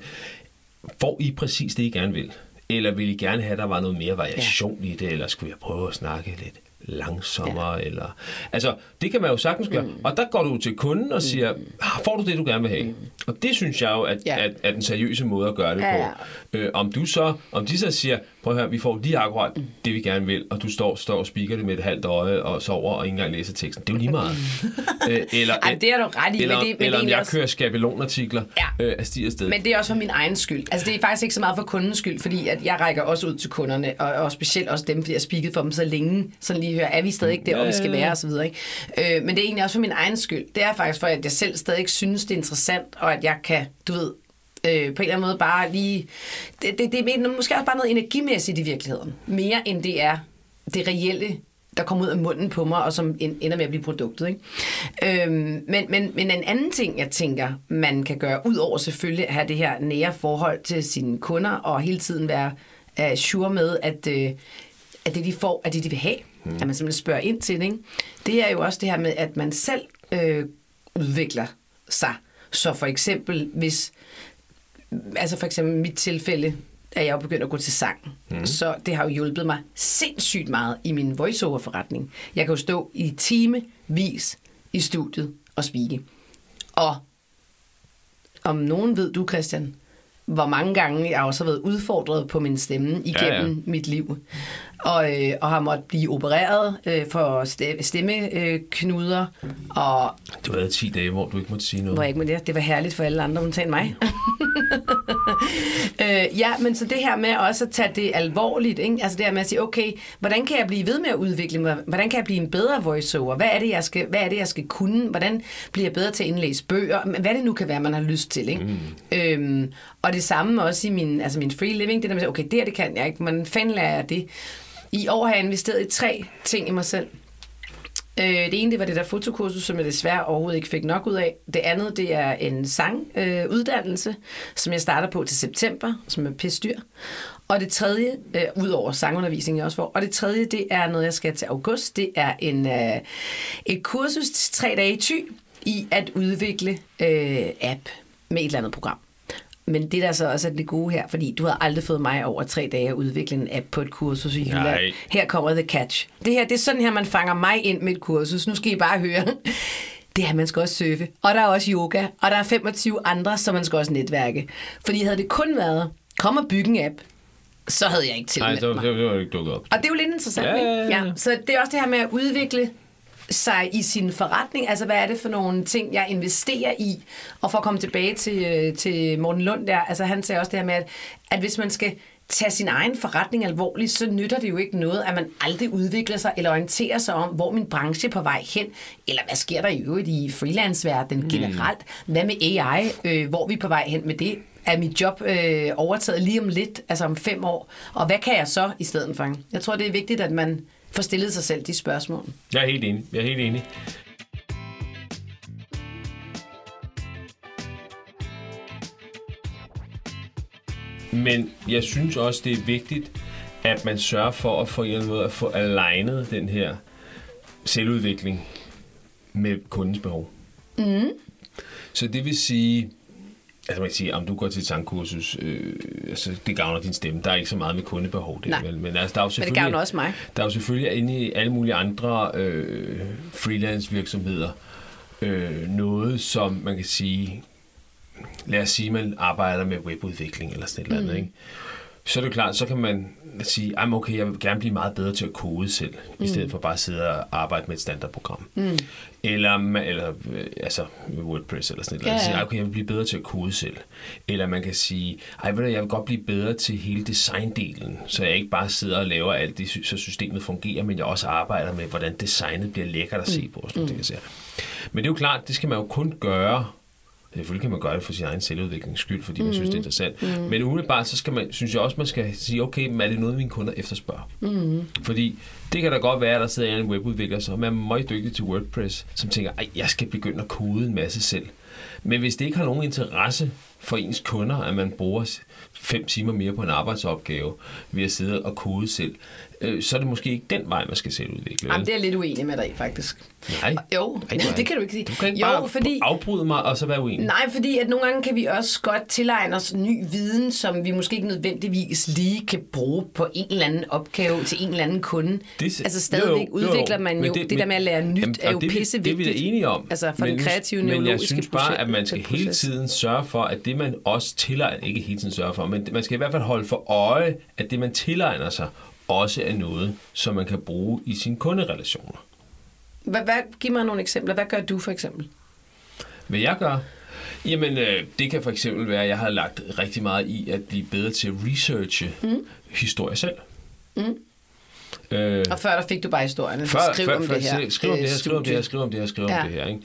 Får I præcis det, I gerne vil? Eller vil I gerne have, at der var noget mere variation ja. i det, eller skulle jeg prøve at snakke lidt langsommere, ja. eller... Altså, det kan man jo sagtens gøre. Mm. Og der går du til kunden og siger, "Ah, får du det, du gerne vil have? Mm. Og det synes jeg jo, at, Ja. at, at den seriøse måde at gøre det Ja, på. ja. Øh, om du så, om de så siger, prøv at høre, vi får lige akkurat Mm. det, vi gerne vil, og du står, står og speaker det med et halvt øje og sover og ikke engang læser teksten. Det er jo lige meget. øh, eller, Ej, det er du ret i, eller, men det- men eller er om jeg også- kører skabelonartikler Ja. øh, af sted. Men det er også for min egen skyld. Altså det er faktisk ikke så meget for kundens skyld, fordi at jeg rækker også ud til kunderne, og, og specielt også dem, fordi jeg har speaket for dem så længe, så lige hører, er vi stadig ikke der, hvor vi skal være, og så videre. Ikke? Øh, men det er egentlig også for min egen skyld. Det er faktisk for, at jeg selv stadig synes, det er interessant, og at jeg kan, du ved, Øh, på en eller anden måde bare lige... Det, det, det er måske også bare noget energimæssigt i virkeligheden. Mere end det er det reelle der kommer ud af munden på mig, og som ender med at blive produktet. Ikke? Øhm, men, men, men en anden ting, jeg tænker, man kan gøre, ud over selvfølgelig at have det her nære forhold til sine kunder, og hele tiden være uh, sure med, at, uh, at det, de får, er det, de vil have. Mm. At man simpelthen spørger ind til det. Ikke? Det er jo også det her med, at man selv øh, udvikler sig. Så for eksempel, hvis altså for eksempel mit tilfælde, er jeg jo begyndt at gå til sang. Mm. Så det har jo hjulpet mig sindssygt meget i min voiceover-forretning. Jeg kan jo stå i timevis i studiet og spike. Og om nogen ved du, Christian, hvor mange gange jeg også har været udfordret på min stemme igennem ja, ja. mit liv. Og, øh, og har måttet blive opereret øh, for stemmeknuder. Og, du havde 10 dage, hvor du ikke måtte sige noget. Hvor jeg ikke måtte det. Det var herligt for alle andre, undtagen mig. øh, ja, men så det her med også at tage det alvorligt, ikke? altså det her med at sige, okay, hvordan kan jeg blive ved med at udvikle mig? Hvordan kan jeg blive en bedre voiceover? Hvad er det, jeg skal, hvad er det, jeg skal kunne? Hvordan bliver jeg bedre til at indlæse bøger? Hvad det nu kan være, man har lyst til. Ikke? Mm. Øhm, og det samme også i min, altså min free living, det der med, okay, det her, det kan jeg ikke, men fanden lærer jeg det? I år har jeg investeret i tre ting i mig selv. Øh, det ene, det var det der fotokursus, som jeg desværre overhovedet ikke fik nok ud af. Det andet, det er en sanguddannelse, øh, som jeg starter på til september, som er pisse dyr. Og det tredje, øh, ud over sangundervisning jeg også får, og det tredje, det er noget, jeg skal til august. Det er en, øh, et kursus til tre dage i ty i at udvikle øh, app med et eller andet program. Men det der så også er det gode her, fordi du har aldrig fået mig over tre dage at udvikle en app på et kursus i Jylland. Nej. Her kommer the catch. Det her, det er sådan her, man fanger mig ind med et kursus. Nu skal I bare høre. Det er, man skal også surfe. Og der er også yoga. Og der er 25 andre, som man skal også netværke. Fordi havde det kun været, kom og bygge en app, så havde jeg ikke tilmeldt mig. Nej, det var ikke dukket op. Og det er jo lidt interessant, ja, ja, ja. ja. Så det er også det her med at udvikle sig i sin forretning? Altså, hvad er det for nogle ting, jeg investerer i? Og for at komme tilbage til, øh, til Morten Lund der, altså han sagde også det her med, at, at hvis man skal tage sin egen forretning alvorligt, så nytter det jo ikke noget, at man aldrig udvikler sig eller orienterer sig om, hvor min branche er på vej hen, eller hvad sker der i øvrigt i freelance-verdenen mm. generelt. Hvad med AI? Øh, hvor er vi på vej hen med det? Er mit job øh, overtaget lige om lidt, altså om fem år? Og hvad kan jeg så i stedet for? Jeg tror, det er vigtigt, at man få stillet sig selv de spørgsmål. Jeg er helt enig. Jeg er helt enig. Men jeg synes også, det er vigtigt, at man sørger for at få en måde at få alignet den her selvudvikling med kundens behov. Mm. Så det vil sige, Altså man kan sige, om du går til et sangkursus, øh, altså det gavner din stemme. Der er ikke så meget med kundebehov der. Nej. Men, altså, der er jo selvfølgelig, men det gavner også mig. Der er jo selvfølgelig inde i alle mulige andre øh, freelance virksomheder øh, noget, som man kan sige, lad os sige, man arbejder med webudvikling eller sådan et mm. eller andet, mm. ikke? Så er det klart, så kan man sige, at okay, jeg vil gerne blive meget bedre til at kode selv, mm. i stedet for bare at sidde og arbejde med et standardprogram. Mm. Eller, eller altså WordPress eller sådan noget. Ja, ja. Sige, okay, jeg vil blive bedre til at kode selv. Eller man kan sige, ej, ved du, jeg vil godt blive bedre til hele designdelen, så jeg ikke bare sidder og laver alt det, så systemet fungerer, men jeg også arbejder med, hvordan designet bliver lækkert at se mm. på. Sådan, mm. det, kan Men det er jo klart, det skal man jo kun gøre, Selvfølgelig kan man gøre det for sin egen selvudviklings skyld, fordi mm. man synes, det er interessant. Mm. Men umiddelbart, så skal man, synes jeg også, man skal sige, okay, men er det noget, mine kunder efterspørger? Mm. Fordi det kan da godt være, at der sidder en webudvikler, som er meget dygtig til WordPress, som tænker, at jeg skal begynde at kode en masse selv. Men hvis det ikke har nogen interesse for ens kunder, at man bruger fem timer mere på en arbejdsopgave ved at sidde og kode selv, øh, så er det måske ikke den vej, man skal selv udvikle. Jamen, det er lidt uenig med dig faktisk. Nej. Jo, nej, det kan du ikke sige. Du kan ikke jo, bare fordi, afbryde mig og så være uenig. Nej, fordi at nogle gange kan vi også godt tilegne os ny viden, som vi måske ikke nødvendigvis lige kan bruge på en eller anden opgave til en eller anden kunde. Det, altså stadigvæk jo, jo, udvikler man jo, det, det der med at lære nyt jamen, er jo det, pisse vigtigt. Det er vi da enige om. Altså for men, den kreative Men jeg synes bare, at man skal hele tiden sørge for, at det man også tilegner, ikke hele tiden sørge for, men man skal i hvert fald holde for øje, at det man tilegner sig, også er noget, som man kan bruge i sine kunderelationer. Hvad, hvad, giv mig nogle eksempler. Hvad gør du for eksempel? Hvad jeg gør? Jamen, øh, det kan for eksempel være, at jeg har lagt rigtig meget i at blive bedre til at researche mm. historie selv. Mm. Øh, Og før der fik du bare historierne. før, skriv før, om før, det her. Skriv om øh, det her, skriv om det her, skriv om det her, skriv om det her. Ikke?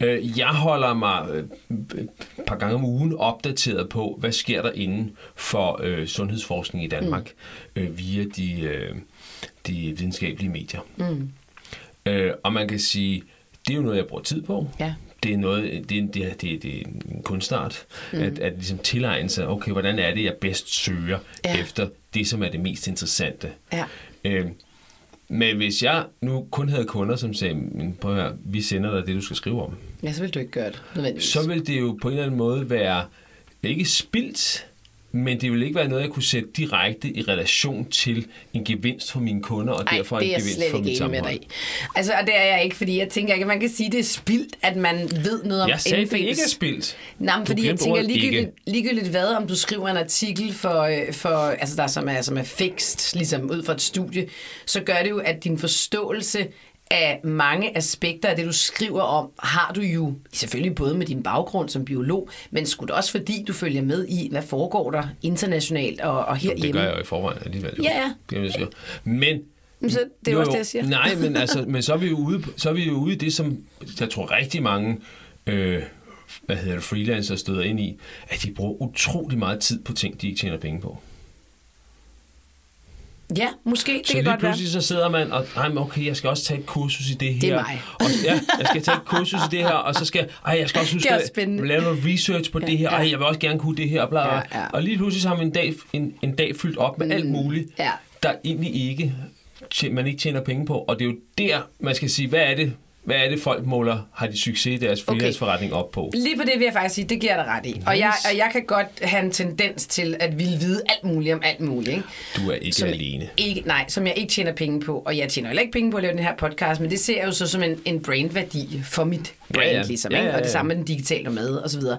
Øh, jeg holder mig øh, et par gange om ugen opdateret på, hvad sker der inden for øh, sundhedsforskning i Danmark mm. øh, via de, øh, de videnskabelige medier. Mm. Øh, og man kan sige, det er jo noget, jeg bruger tid på. Ja. Det er, noget, det, er, det, er, det, er, det er en kunstart, mm. at, at ligesom tilegne sig, okay, hvordan er det, jeg bedst søger Ja. efter det, som er det mest interessante. Ja. Øh, men hvis jeg nu kun havde kunder, som sagde, "Men prøv at høre, vi sender dig det, du skal skrive om, ja, så vil du ikke gøre det, nødvendigvis. så vil det jo på en eller anden måde være, ikke spildt, men det vil ikke være noget, jeg kunne sætte direkte i relation til en gevinst for mine kunder, og Ej, derfor en gevinst for mit enig med dig. Altså, og det er jeg ikke, fordi jeg tænker ikke, at man kan sige, at det er spildt, at man ved noget om Jeg sagde, for det ikke er spildt. Nej, men fordi jeg tænker ligegyldigt, ikke. ligegyldigt hvad, om du skriver en artikel for, øh, for altså der som er, som er fikst, ligesom ud fra et studie, så gør det jo, at din forståelse af mange aspekter af det, du skriver om, har du jo selvfølgelig både med din baggrund som biolog, men da også fordi, du følger med i, hvad foregår der internationalt og, og Det herhjemme. gør jeg jo i forvejen alligevel. jo. Ja, ja. Det det, men Men så, det er jo også det, jeg siger. Nej, men, altså, men så, er vi jo ude, så er vi jo ude i det, som jeg tror rigtig mange øh, hvad hedder det, freelancere støder ind i, at de bruger utrolig meget tid på ting, de ikke tjener penge på. Ja, måske, det så kan lige godt være. pludselig så sidder man og, nej, okay, jeg skal også tage et kursus i det her. Det er mig. Og, ja, jeg skal tage et kursus i det her, og så skal ej, jeg skal også huske at lave noget research på det her. ja. Ej, jeg vil også gerne kunne det her. Bla, bla. Ja, ja. Og lige pludselig så har man en dag, en, en dag fyldt op med mm, alt muligt, ja. der egentlig ikke, man ikke tjener penge på. Og det er jo der, man skal sige, hvad er det, hvad er det folk måler, har de succes i deres freelance-forretning op på? Lige på det vil jeg faktisk sige, det giver dig ret i. Og jeg, og jeg kan godt have en tendens til at ville vide alt muligt om alt muligt. Ikke? Du er ikke Som alene. Ikke, nej, som jeg ikke tjener penge på. Og jeg tjener heller ikke penge på at lave den her podcast, men det ser jeg jo så som en, en brandværdi for mit brand, Ja, ja. ligesom. Ja, Ikke? ja, Og det ja. samme med den digitale mad og så videre.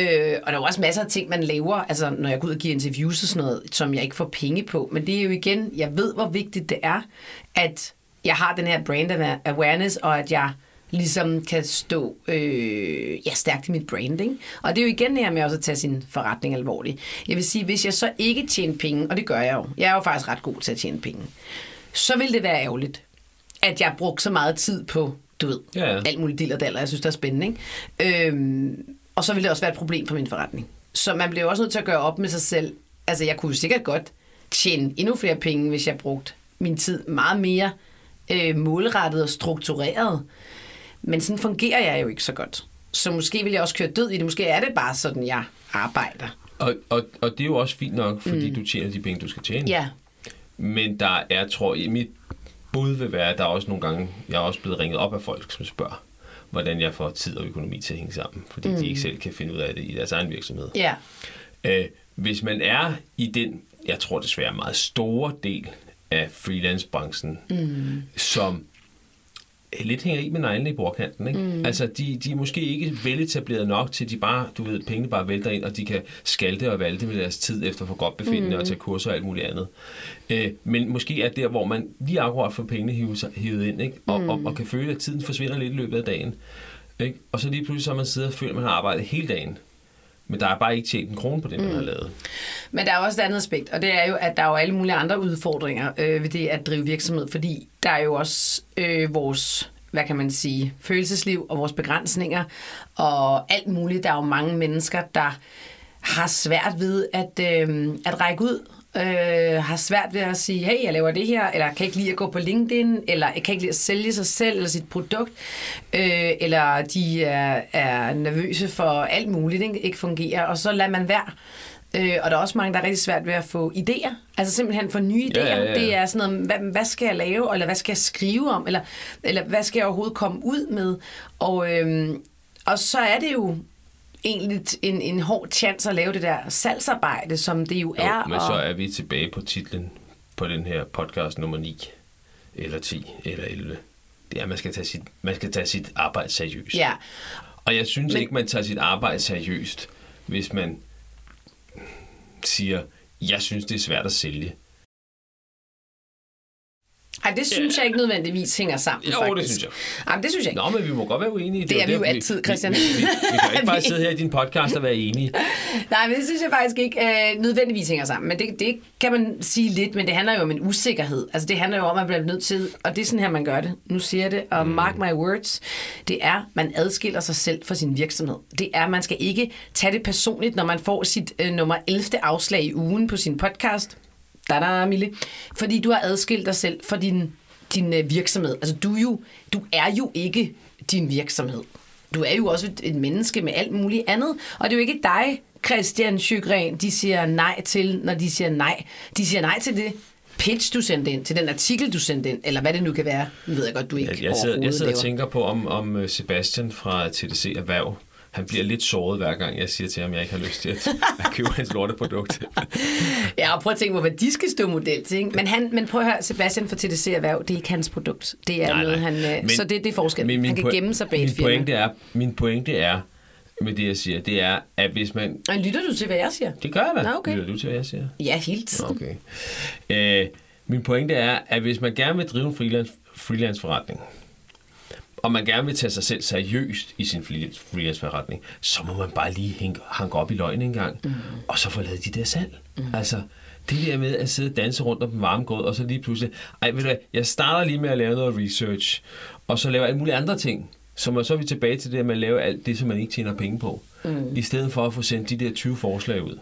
Øh, og der er jo også masser af ting, man laver, altså når jeg går ud og giver interviews og sådan noget, som jeg ikke får penge på. Men det er jo igen, jeg ved, hvor vigtigt det er, at jeg har den her brand awareness, og at jeg ligesom kan stå øh, ja, stærkt i mit branding. Og det er jo igen det her med også at tage sin forretning alvorligt. Jeg vil sige, hvis jeg så ikke tjener penge, og det gør jeg jo, jeg er jo faktisk ret god til at tjene penge, så vil det være ærgerligt, at jeg har brugt så meget tid på, du ved, Ja, ja. alt muligt dill og daller, jeg synes, det er spændende. Ikke? Øhm, og så vil det også være et problem for min forretning. Så man bliver også nødt til at gøre op med sig selv. Altså, jeg kunne jo sikkert godt tjene endnu flere penge, hvis jeg brugte min tid meget mere øh, målrettet og struktureret. Men sådan fungerer jeg jo ikke så godt. Så måske vil jeg også køre død i det. Måske er det bare sådan, jeg arbejder. Og, og, og det er jo også fint nok, fordi mm. du tjener de penge, du skal tjene. Ja, Men der er, tror jeg, mit bud vil være, at der er også nogle gange, jeg er også blevet ringet op af folk, som spørger, hvordan jeg får tid og økonomi til at hænge sammen, fordi mm. de ikke selv kan finde ud af det i deres egen virksomhed. ja, Øh, hvis man er i den, jeg tror desværre meget store del af freelance-branchen, mm. som lidt hænger i med neglene i bordkanten. Ikke? Mm. Altså, de, de er måske ikke veletableret nok til, de bare, du ved, pengene bare vælter ind, og de kan skalte og valte med deres tid efter for godt befindende mm. og tage kurser og alt muligt andet. Øh, men måske er der, hvor man lige akkurat får pengene hivet, hivet ind, ikke? Og, mm. og, og kan føle, at tiden forsvinder lidt i løbet af dagen. Ikke? Og så lige pludselig så man sidder og føler, at man har arbejdet hele dagen. Men der er bare ikke tjent en krone på det, man har lavet. Men der er også et andet aspekt, og det er jo, at der er jo alle mulige andre udfordringer øh, ved det at drive virksomhed, fordi der er jo også øh, vores, hvad kan man sige, følelsesliv og vores begrænsninger og alt muligt. Der er jo mange mennesker, der har svært ved at, øh, at række ud, øh, har svært ved at sige, hey, jeg laver det her, eller kan ikke lide at gå på LinkedIn, eller kan ikke lide at sælge sig selv eller sit produkt, øh, eller de er, er nervøse for alt muligt, ikke, ikke fungerer, og så lader man være. Øh, og der er også mange, der er rigtig svært ved at få idéer. Altså simpelthen få nye idéer. Ja, ja, ja. Det er sådan noget, hvad, hvad skal jeg lave, eller hvad skal jeg skrive om, eller, eller hvad skal jeg overhovedet komme ud med? Og, øhm, og så er det jo egentlig en, en hård chance at lave det der salgsarbejde, som det jo, Jo, er. men og, så er vi tilbage på titlen på den her podcast nummer 9, eller 10, eller 11. Det er, at man skal tage sit, man skal tage sit arbejde seriøst. Ja, Og jeg synes Men- ikke, man tager sit arbejde seriøst, hvis man siger, jeg synes, det er svært at sælge. Ej, det synes jeg ikke nødvendigvis hænger sammen, Jo, faktisk. det synes jeg. Ej, det synes jeg ikke. Nå, men vi må godt være uenige. Det er jo vi jo altid, Christian. Vi, vi, vi, vi kan ikke bare sidde her i din podcast og være enige. Nej, men det synes jeg faktisk ikke øh, nødvendigvis hænger sammen. Men det, det kan man sige lidt, men det handler jo om en usikkerhed. Altså det handler jo om, at man bliver nødt til, og det er sådan her, man gør det. Nu siger jeg det, og Mm. mark my words. Det er, man adskiller sig selv fra sin virksomhed. Det er, man skal ikke tage det personligt, når man får sit øh, nummer 11. afslag i ugen på sin podcast. Da Mille. Fordi du har adskilt dig selv fra din, din øh, virksomhed. Altså du jo, du er jo ikke din virksomhed. Du er jo også et, et menneske med alt muligt andet. Og det er jo ikke dig, Christian Sjøgren, de siger nej til, når de siger nej. De siger nej til det pitch, du sendte ind, til den artikel, du sendte ind, eller hvad det nu kan være. Nu ved jeg godt, du ikke Jeg, jeg, sidder, jeg sidder og tænker på, om, om øh, Sebastian fra TDC Erhverv, han bliver lidt såret hver gang, jeg siger til ham, at jeg ikke har lyst til at, at købe hans lorteprodukt. Ja, og prøv at tænke på, hvad de skal stå model til. Ikke? Men, han, men prøv at høre, Sebastian fra TDC Erhverv, det er ikke hans produkt. Det er Nej, noget, nej. han... Men, Men- så det, det er forskel. Men Han kan poin- gemme sig bag et min firma. pointe er, Min pointe er, med det jeg siger, det er, at hvis man... Og lytter du til, hvad jeg siger? Det gør jeg da. Nå, okay. Lytter du til, hvad jeg siger? Ja, hele tiden. Okay. Øh, min pointe er, at hvis man gerne vil drive en freelance, freelance forretning, og man gerne vil tage sig selv seriøst i sin freelance- freelance forretning, så må man bare lige hænge, hanke op i løgn en gang, mm. og så få lavet de der salg. Mm. Altså, det der med at sidde og danse rundt om den varme grød, og så lige pludselig, ej, ved du hvad, jeg starter lige med at lave noget research, og så laver alle mulige andre ting, så, så er vi tilbage til det med at lave alt det, som man ikke tjener penge på, mm. i stedet for at få sendt de der 20 forslag ud.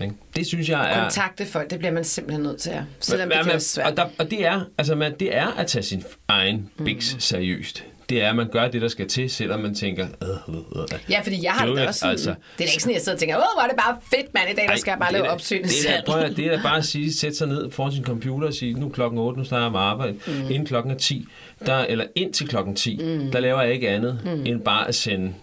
Ikke? Det synes jeg er... Kontakte folk, det bliver man simpelthen nødt til. Selvom Men- det være svært. Og, der, og det er, altså man, det er at tage sin egen biks Mm. seriøst. Det er, at man gør det, der skal til, selvom man tænker... Øh, øh, øh. Ja, fordi jeg har det også sådan, altså. det er da ikke sådan, at jeg sidder og tænker, åh, hvor er det bare fedt, mand, i dag, der skal jeg bare lave opsøgende det er, prøv at- det er bare at sige, sætte sig ned foran sin computer og sige, nu er klokken 8, nu starter jeg med arbejde. Mm. Inden klokken er 10, der, eller indtil klokken 10, mm. der laver jeg ikke andet, mm. end bare at sende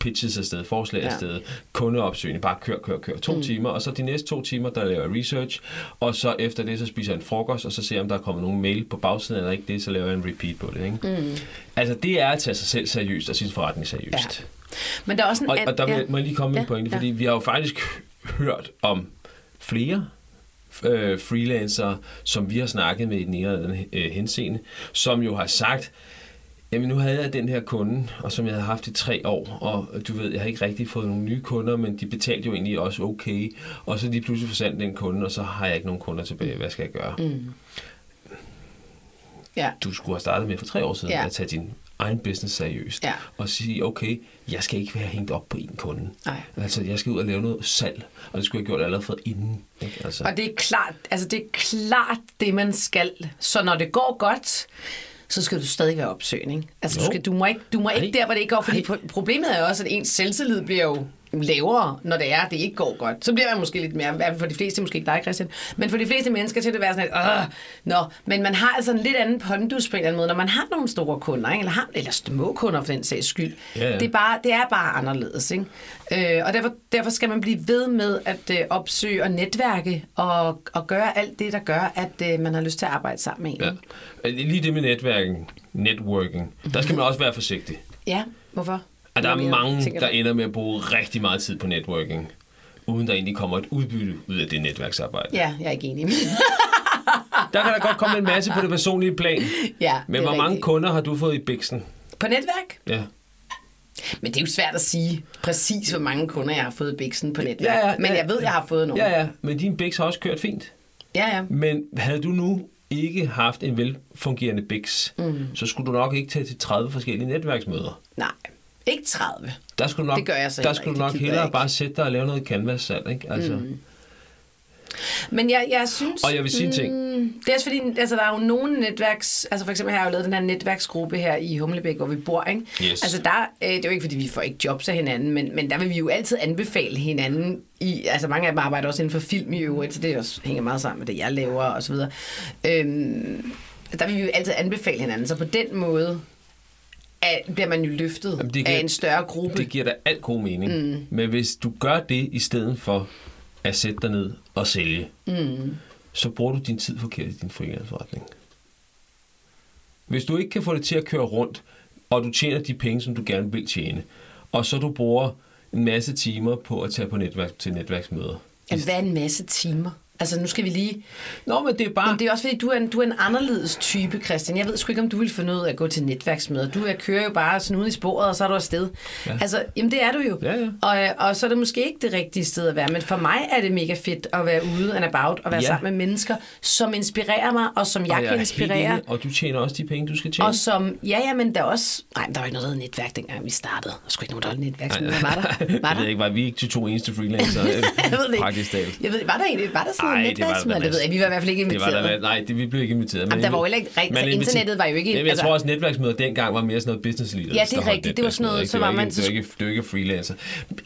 pitches afsted, forslag Ja. afsted, kundeopsøgning, bare kør, kør, kør. To mm. timer, og så de næste to timer, der laver jeg research, og så efter det, så spiser jeg en frokost, og så ser jeg, om der er kommet nogen mail på bagsiden, eller ikke det, så laver jeg en repeat på det. Ikke? Mm. Altså, det er at tage sig selv seriøst, og sin forretning seriøst. Ja. Men der er også en Og, og der ja. ja. må jeg lige komme med en Ja, pointe, ja. fordi vi har jo faktisk hørt om flere øh, freelancere, som vi har snakket med i den ene eller anden øh, henseende, som jo har sagt, jamen nu havde jeg den her kunde, og som jeg havde haft i tre år, og du ved, jeg har ikke rigtig fået nogle nye kunder, men de betalte jo egentlig også okay, og så lige pludselig forsvandt den kunde, og så har jeg ikke nogen kunder tilbage, hvad skal jeg gøre? Mm. Ja. Du skulle have startet med for tre år siden, Ja. at tage din egen business seriøst, Ja. og sige, okay, jeg skal ikke være hængt op på en kunde. Nej. Altså, jeg skal ud og lave noget salg, og det skulle jeg have gjort allerede fra inden. Ikke? Altså, Og det er klart, altså det er klart det, man skal. Så når det går godt, så skal du stadig være opsøgende. Ikke? Altså, du, skal, du må ikke, du må ikke der, hvor det ikke går. Fordi pro- problemet er også, at ens selvtillid bliver jo lavere, når det er, det ikke går godt. Så bliver man måske lidt mere, for de fleste, måske ikke dig, Christian, men for de fleste mennesker til det være sådan, at, Åh, nå, men man har altså en lidt anden pondus på en eller anden måde, når man har nogle store kunder, ikke? eller, har, eller små kunder for den sags skyld. Ja, ja. Det, er bare, det er bare anderledes. Ikke? Øh, og derfor, derfor skal man blive ved med at øh, opsøge og netværke og, og gøre alt det, der gør, at øh, man har lyst til at arbejde sammen med en. ja. Lige det med netværking, networking, der skal man også være forsigtig. ja hvorfor? Og der er mange, der ender med at bruge rigtig meget tid på networking, uden der egentlig kommer et udbytte ud af det netværksarbejde. Ja, jeg er ikke enig. Der kan der godt komme en masse på det personlige plan. ja, Men hvor mange rigtigt. kunder har du fået i Bixen? På netværk? Ja. Men det er jo svært at sige præcis, hvor mange kunder jeg har fået i Bixen på netværk. Ja, ja, Men ja, jeg ved, jeg har fået nogle. Ja, ja, men din Bix har også kørt fint. ja. ja. Men havde du nu ikke haft en velfungerende Bix, mm. så skulle du nok ikke tage til 30 forskellige netværksmøder. Nej, ikke 30. Der skulle nok, Det gør jeg så der skulle ikke, nok hellere bare sætte dig og lave noget canvas-salg, ikke? Altså, mm. Men jeg, jeg synes... Og jeg vil sige en ting. Mm, det er også fordi, altså, der er jo nogle netværks... Altså for eksempel har jeg jo lavet den her netværksgruppe her i Humlebæk, hvor vi bor, ikke? Yes. Altså der, øh, det er jo ikke fordi, vi får ikke jobs af hinanden, men, men der vil vi jo altid anbefale hinanden i... Altså mange af dem arbejder også inden for film i øvrigt, så det også hænger meget sammen med det, jeg laver og så videre. Øhm, der vil vi jo altid anbefale hinanden, så på den måde at, bliver man jo løftet Jamen, det af giver- en større gruppe. Det giver da alt god mening. Mm. Men hvis du gør det i stedet for at sætte dig ned og sælge, mm. så bruger du din tid forkert i din freelance-forretning. Hvis du ikke kan få det til at køre rundt, og du tjener de penge, som du gerne vil tjene, og så du bruger en masse timer på at tage på netværk til netværksmøder. Jamen, hvad er en masse timer? Altså, nu skal vi lige... Nå, men det er bare... Men det er også fordi, du er, en, du er en anderledes type, Christian. Jeg ved sgu ikke, om du vil finde ud af at gå til netværksmøder. Du er, kører jo bare sådan ud i sporet, og så er du afsted. Ja. Altså, jamen det er du jo. Ja, ja. Og, og så er det måske ikke det rigtige sted at være. Men for mig er det mega fedt at være ude and about, og være Ja. sammen med mennesker, som inspirerer mig, og som jeg, Og kan er helt inspirere. enig, Og du tjener også de penge, du skal tjene. Og som, ja, ja, men der er også... Nej, der var ikke noget, der netværk, dengang vi startede. Der skulle ikke nogen, der havde netværksmøder. Var der? Var jeg der? ved ikke, var vi ikke de to eneste freelancer? Jeg ved det ikke. Praktisk talt. Jeg ved, var der egentlig, var der sådan Ej, en det var der netværksmøder? Det ved jeg, vi var i hvert fald ikke Det var inviteret. der, nej, det, vi blev ikke inviteret. Jamen, der var jo heller ikke rigtig- Man altså, internettet var jo ikke- Jamen, jeg altså- tror også, netværksmøder dengang var mere sådan noget business leaders. Ja, det er rigtigt. Det var sådan noget, netværksmøder, så var man- ikke, det var ikke, det var ikke freelancer.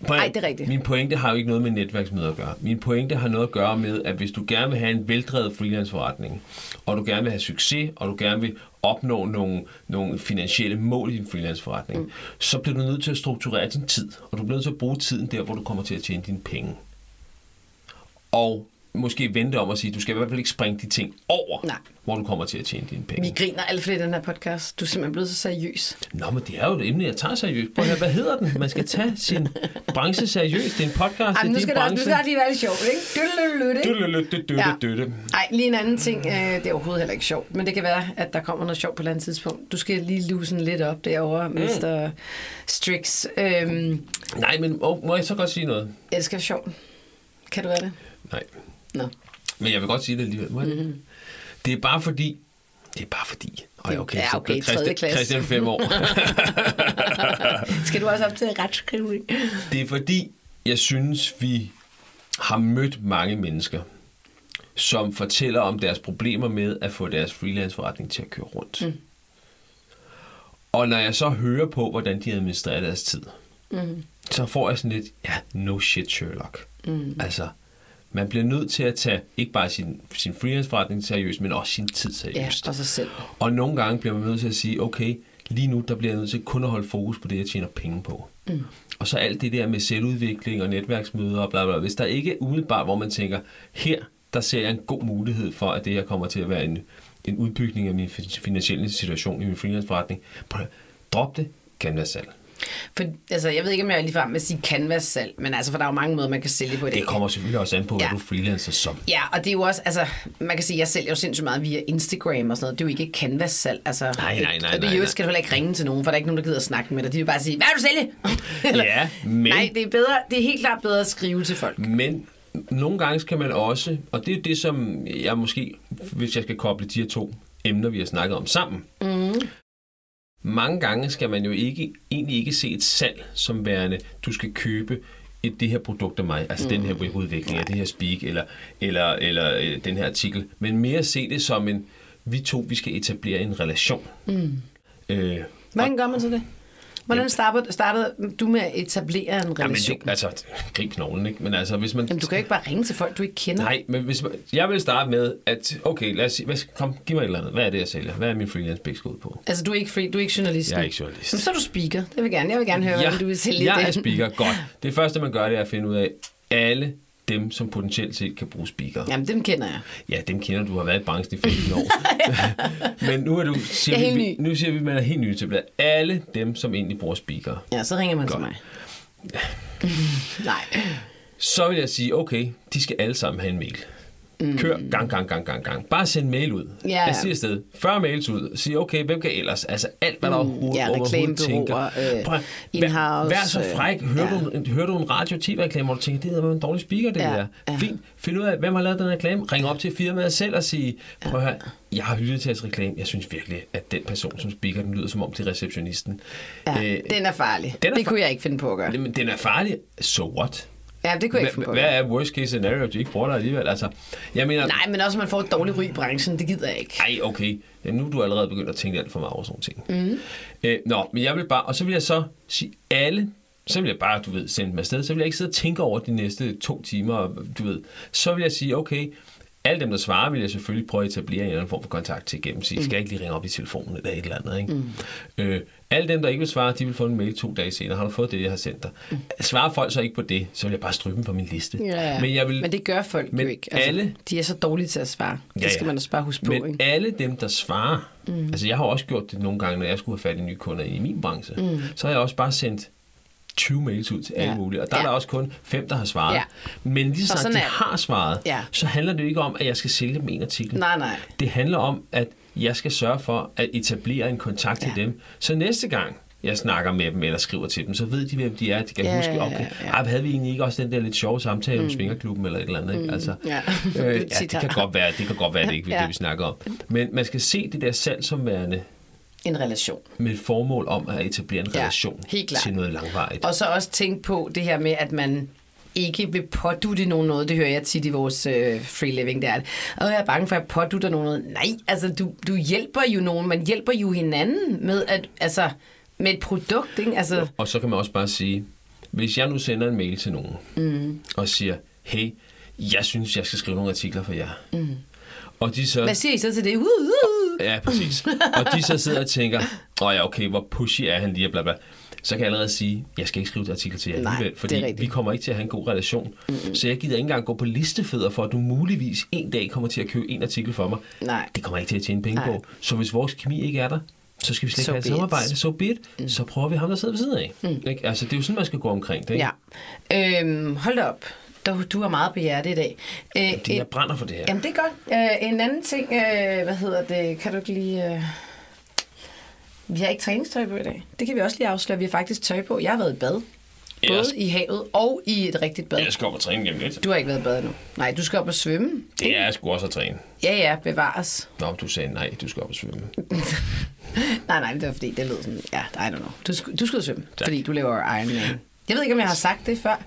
Prøv, Ej, det er rigtigt. Min pointe har jo ikke noget med netværksmøder at gøre. Min pointe har noget at gøre med, at hvis du gerne vil have en veldrevet freelance-forretning, og du gerne vil have succes, og du gerne vil opnå nogle, nogle finansielle mål i din freelance-forretning, mm. så bliver du nødt til at strukturere din tid, og du bliver nødt til at bruge tiden der, hvor du kommer til at tjene dine penge. Og måske vente om at sige, du skal i hvert fald ikke springe de ting over, Nej. hvor du kommer til at tjene dine penge. Vi griner alt for i den her podcast. Du er simpelthen blevet så seriøs. Nå, men det er jo et emne, jeg tager seriøst. Prøv at høre, hvad hedder den? Man skal tage sin branche seriøst. Det er en podcast, Ej, det men nu skal, der, nu branche. skal lige være lidt sjovt, ikke? Ja. Ja. Ej, lige en anden ting. Det er overhovedet heller ikke sjovt, men det kan være, at der kommer noget sjovt på et eller andet tidspunkt. Du skal lige loosen lidt op derovre, mm. Mr. Strix. Øhm, Nej, men må, jeg så godt sige noget? skal være sjovt. Kan du være det? Nej, Nå. men jeg vil godt sige det alligevel. Mm-hmm. Det er bare fordi... Det er bare fordi... Ej, okay, Ja, så okay, Christian, tredje klasse. Christian fem år. Skal du også op til retskrivning? Det er fordi, jeg synes, vi har mødt mange mennesker, som fortæller om deres problemer med at få deres freelance-forretning til at køre rundt. Mm. Og når jeg så hører på, hvordan de administrerer deres tid, mm. så får jeg sådan lidt, ja, no shit Sherlock. Mm. Altså, man bliver nødt til at tage ikke bare sin, sin freelance-forretning seriøst, men også sin tid Ja, seriøst. og sig selv. Og nogle gange bliver man nødt til at sige, okay, lige nu der bliver jeg nødt til kun at holde fokus på det, jeg tjener penge på. Mm. Og så alt det der med selvudvikling og netværksmøder og bla bla. Hvis der ikke er umiddelbart, hvor man tænker, her der ser jeg en god mulighed for, at det her kommer til at være en, en udbygning af min fin- finansielle situation i min freelance-forretning. Drop det, canvas salg. For, altså, jeg ved ikke, om jeg er lige frem med at sige canvas-salg, men altså, for der er jo mange måder, man kan sælge på dag. Det kommer selvfølgelig også an på, hvad Ja. du freelancer som. Ja, og det er jo også, altså, man kan sige, jeg sælger jo sindssygt meget via Instagram og sådan noget. Det er jo ikke canvas-salg. Altså, Nej, nej, nej, Og det er jo skal du heller ikke ringe til nogen, for der er ikke nogen, der gider at snakke med dig. De vil bare sige, hvad vil du sælge? Ja, men- Nej, det er, bedre, det er helt klart bedre at skrive til folk. Men nogle gange skal man også, og det er det, som jeg måske, hvis jeg skal koble de her to emner, vi har snakket om sammen. Mm. Mange gange skal man jo ikke, egentlig ikke se et salg som værende, du skal købe et, det her produkt af mig, altså mm. den her webudvikling, af det her speak, eller, eller, eller øh, den her artikel, men mere se det som en, vi to, vi skal etablere en relation. Mm. Øh, Hvordan gør man så det? Hvordan startede, startede du med at etablere en jamen, relation? det, altså, grib knoglen, ikke? Men altså, hvis man... Jamen, du kan jo ikke bare ringe til folk, du ikke kender. Nej, men hvis man, jeg vil starte med, at okay, lad os sige, hvad, kom, giv mig et eller andet. Hvad er det, jeg sælger? Hvad er min freelance ud på? Altså, du er ikke, free, du er ikke journalist. Jeg er ikke journalist. Jamen, så er du speaker. Det vil jeg gerne. Jeg vil gerne høre, hvordan du vil sælge jeg det. er speaker. Godt. Det første, man gør, det er at finde ud af, alle dem, som potentielt set kan bruge speaker. Jamen, dem kender jeg. Ja, dem kender du, har været i branchen i 15 år. Men nu er du, siger Jeg er vi, nu siger vi, at man er helt ny til bladet. Alle dem, som egentlig bruger speaker. Ja, så ringer man Godt. til mig. Nej. Så vil jeg sige, okay, de skal alle sammen have en mail. Kør gang, gang, gang, gang, gang. Bare send mail ud. Mm. Ja, ja. Jeg siger afsted 40 mails ud. Sig, okay, hvem kan ellers? Altså alt, hvad der overhovedet, Mm, ja, overhovedet tænker. øh, Prøv, Vær, vær så fræk. Hører, øh, du, en, hører du en radio-tv-reklame, hvor du tænker, det er en dårlig speaker, det Ja, der. ja. Fint. Find ud af, hvem har lavet den reklame. Ring op til firmaet selv og sige, prøv at høre, jeg har lyttet til jeres reklame. Jeg synes virkelig, at den person, som speaker, den lyder som om til receptionisten. Ja, Øh, den er farlig. den er det far- kunne jeg ikke finde på at gøre. Jamen, den er farlig. So what? Ja, det kunne jeg ikke finde på hvad er worst case scenario, at de ikke bruger dig alligevel? Altså, jeg mener, Nej, men også, at man får et dårligt ry i branchen. Det gider jeg ikke. ej, okay, ja, nu er du allerede begyndt at tænke alt for meget over sådan ting. Mm. Øh, nå, men jeg vil bare, og så vil jeg så sige, alle, så vil jeg bare, du ved, sende dem afsted, så vil jeg ikke sidde og tænke over de næste to timer, du ved. Så vil jeg sige, okay, alle dem, der svarer, vil jeg selvfølgelig prøve at etablere en eller anden form for kontakt til igennem. Sige, skal jeg ikke lige ringe op i telefonen eller et eller andet, ikke? Mm. Øh, alle dem, der ikke vil svare, de vil få en mail to dage senere. Har du fået det, jeg har sendt dig? Mm. Svarer folk så ikke på det, så vil jeg bare stryge dem fra min liste. Ja, Men jeg vil, men det gør folk men jo ikke. Altså, alle- De er så dårlige til at svare. Ja, Det skal ja. man også bare huske på. Men Ikke? alle dem, der svarer, mm. altså jeg har også gjort det nogle gange, når jeg skulle have fat i nye kunder i min branche, mm. så har jeg også bare sendt 20 mails ud til alle Ja. mulige, og der er Ja. der også kun fem, der har svaret. Ja. Men lige så snart de er har svaret, Ja. så handler det jo ikke om, at jeg skal sælge dem en artikel. Nej, nej. Det handler om, at jeg skal sørge for at etablere en kontakt til Ja. dem. Så næste gang, jeg snakker med dem eller skriver til dem, så ved de, hvem de er. De kan Ja, huske, ja, okay, ja. ej, havde vi egentlig ikke også den der lidt sjove samtale om Svingerklubben eller et eller andet? Ikke? Altså, Ja. øh, ja, det kan godt være, det kan godt være, det ikke er Ja. det, vi snakker om. Men man skal se det der salg som værende En relation. med et formål om at etablere en Ja, relation helt klart. til noget langvarigt. Og så også tænk på det her med, at man ikke vil pådutte nogen noget. Det hører jeg tit i vores øh, free living, det er det. Og jeg er bange for at pådutte nogen noget. Nej, altså du, du hjælper jo nogen. Man hjælper jo hinanden med, at, altså, med et produkt. Ikke? Altså, Og så kan man også bare sige, hvis jeg nu sender en mail til nogen, mm. og siger, hey, jeg synes, jeg skal skrive nogle artikler for jer. Mm. Og de så... hvad siger I så til det? Uh, uh. Ja, præcis. Og de så sidder og tænker, åh oh ja, okay, hvor pushy er han lige, og bla bla. Så kan jeg allerede sige, jeg skal ikke skrive et artikel til jer Nej, alligevel, fordi vi kommer ikke til at have en god relation. Mm-hmm. Så jeg gider ikke engang gå på listefødder for, at du muligvis en dag kommer til at købe en artikel for mig. Nej. Det kommer jeg ikke til at tjene penge Nej. på. Så hvis vores kemi ikke er der, så skal vi slet So ikke have et samarbejde. Så it. Mm. Så prøver vi ham, der sidder ved siden af. Mm. Ikke? Altså, det er jo sådan, man skal gå omkring det. Ikke? Ja. Øhm, hold op. Du, du har meget på hjerte i dag. Øh, Det, jeg brænder for det her. Jamen, det er godt. Øh, en anden ting, øh, hvad hedder det, kan du ikke lige... Øh... Vi har ikke træningstøj på i dag. Det kan vi også lige afsløre. Vi har faktisk tøj på. Jeg har været i bad. Jeg Både skal- i havet og i et rigtigt bad. Jeg skal op og træne hjem lidt. Du har ikke været i bad nu. Nej, du skal op og svømme. Det er jeg sgu også at træne. Ja, ja, bevares. Nå, du sagde nej, du skal op og svømme. Nej, nej, det var fordi, det lød sådan... Ja, I don't know. Du, du skal svømme, Tak. fordi du laver Ironman. Jeg ved ikke, om jeg har sagt det før.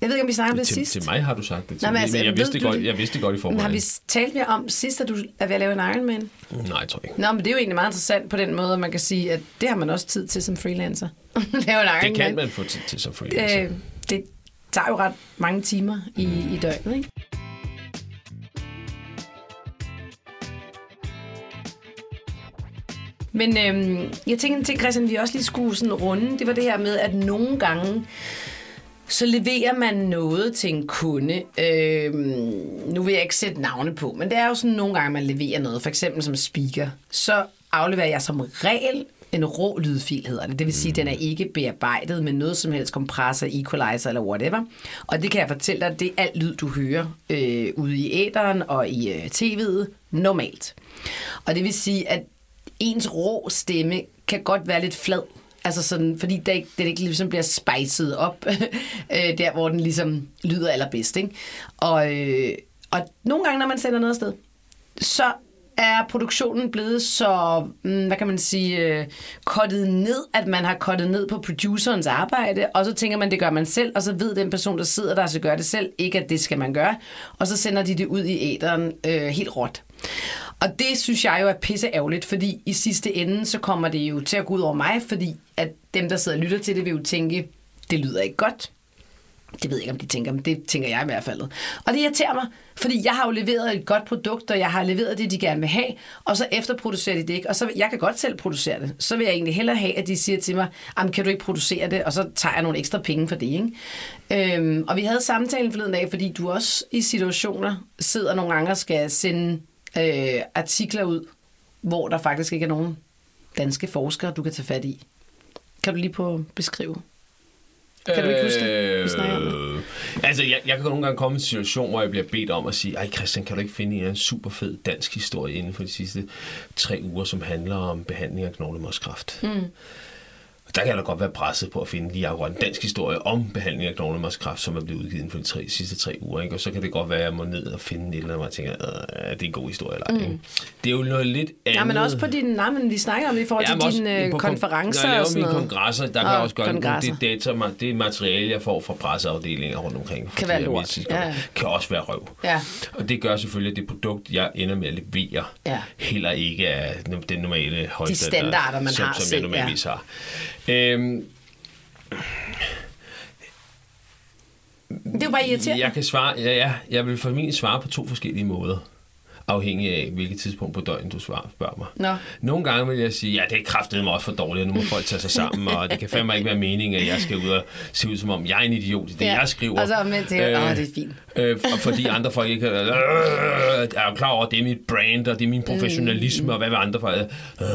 Jeg ved ikke, om vi snakkede om det til, sidst. til mig har du sagt det. Til Nå, men altså, men jeg, vidste det godt, det? jeg vidste det godt i forvejen. har vi talt mere om sidst, at du er ved at lave en Ironman? Nej, jeg tror ikke. Nå, men det er jo egentlig meget interessant på den måde, at man kan sige, at det har man også tid til som freelancer. lave en Ironman. Det kan man få til, til som freelancer. Øh, det tager jo ret mange timer i, i døgnet, ikke? Men øhm, jeg tænker en ting, Christian, vi også lige skulle sådan runde, det var det her med, at nogle gange, så leverer man noget til en kunde. Øhm, nu vil jeg ikke sætte navne på, men det er jo sådan nogle gange, man leverer noget, for eksempel som speaker. Så afleverer jeg som regel en rå lydfil, hedder det. Det vil sige, at den er ikke bearbejdet med noget som helst kompressor, equalizer eller whatever. Og det kan jeg fortælle dig, det er alt lyd, du hører øh, ude i æderen og i øh, tv'et normalt. Og det vil sige, at ens rå stemme kan godt være lidt flad. Altså sådan, fordi det ikke, det ikke ligesom bliver spejset op, øh, der hvor den ligesom lyder allerbedst. Ikke? Og, øh, og nogle gange, når man sender noget sted, så er produktionen blevet så, mm, hvad kan man sige, øh, kottet ned, at man har kottet ned på producerens arbejde, og så tænker man, det gør man selv, og så ved den person, der sidder der, så gør det selv, ikke at det skal man gøre, og så sender de det ud i æderen øh, helt råt. Og det synes jeg jo er pisse ærgerligt, fordi i sidste ende, så kommer det jo til at gå ud over mig, fordi at dem, der sidder og lytter til det, vil jo tænke, det lyder ikke godt. Det ved jeg ikke, om de tænker, men det tænker jeg i hvert fald. Og det irriterer mig, fordi jeg har jo leveret et godt produkt, og jeg har leveret det, de gerne vil have, og så efterproducerer de det ikke. Og så jeg kan godt selv producere det. Så vil jeg egentlig hellere have, at de siger til mig, "Jamen, kan du ikke producere det, og så tager jeg nogle ekstra penge for det. Ikke? Øhm, og vi havde samtalen forleden dag, fordi du også i situationer sidder nogle gange og skal sende øh, artikler ud, hvor der faktisk ikke er nogen danske forskere, du kan tage fat i. Kan du lige på beskrive? Kan du ikke huske det? Vi snakker om det. Øh, altså, jeg, jeg kan nogle gange komme i en situation, hvor jeg bliver bedt om at sige, ej Christian, kan du ikke finde en, super fed dansk historie inden for de sidste tre uger, som handler om behandling af knoglemarskræft? Mm. Der kan jeg da godt være presset på at finde lige akkurat en dansk historie om behandling af knoglemarskræft, som er blevet udgivet inden for de tre, sidste tre uger. Ikke? Og så kan det godt være, at jeg må ned og finde et eller andet, hvor jeg tænker, "Øh, er det en god historie eller? Mm. Det er jo noget lidt andet. Ja, men også på din, nej, men vi snakker om det i forhold til Jamen også dine øh, på konferencer Når jeg og sådan mine noget. kongresser, der kan jeg også gøre kongresser. det, data, det materiale, jeg får fra presseafdelinger rundt omkring. Kan være lort. Ja, ja. Kan også være røv. Ja. Og det gør selvfølgelig, at det produkt, jeg ender med at levere, Ja. heller ikke er den normale højde, standarder, man som, har som jeg normalvis har. Øhm, Det jo bare irriterende. jeg kan svare, ja, ja, jeg vil formentlig svare på to forskellige måder afhængig af, hvilket tidspunkt på døgnet du svarer, spørger mig. Nå. Nogle gange vil jeg sige, ja, det er kraftedeme mig også for dårligt, og nu må folk tage sig sammen, og det kan fandme ikke være meningen, at jeg skal ud og se ud som om, jeg er en idiot i det, Ja, jeg skriver. og så tænker jeg, "Åh, det er fint." Øh, fordi andre folk ikke øh, er jo klar over, at det er mit brand, og det er min professionalisme, Mm. og hvad vil andre folk... Øh,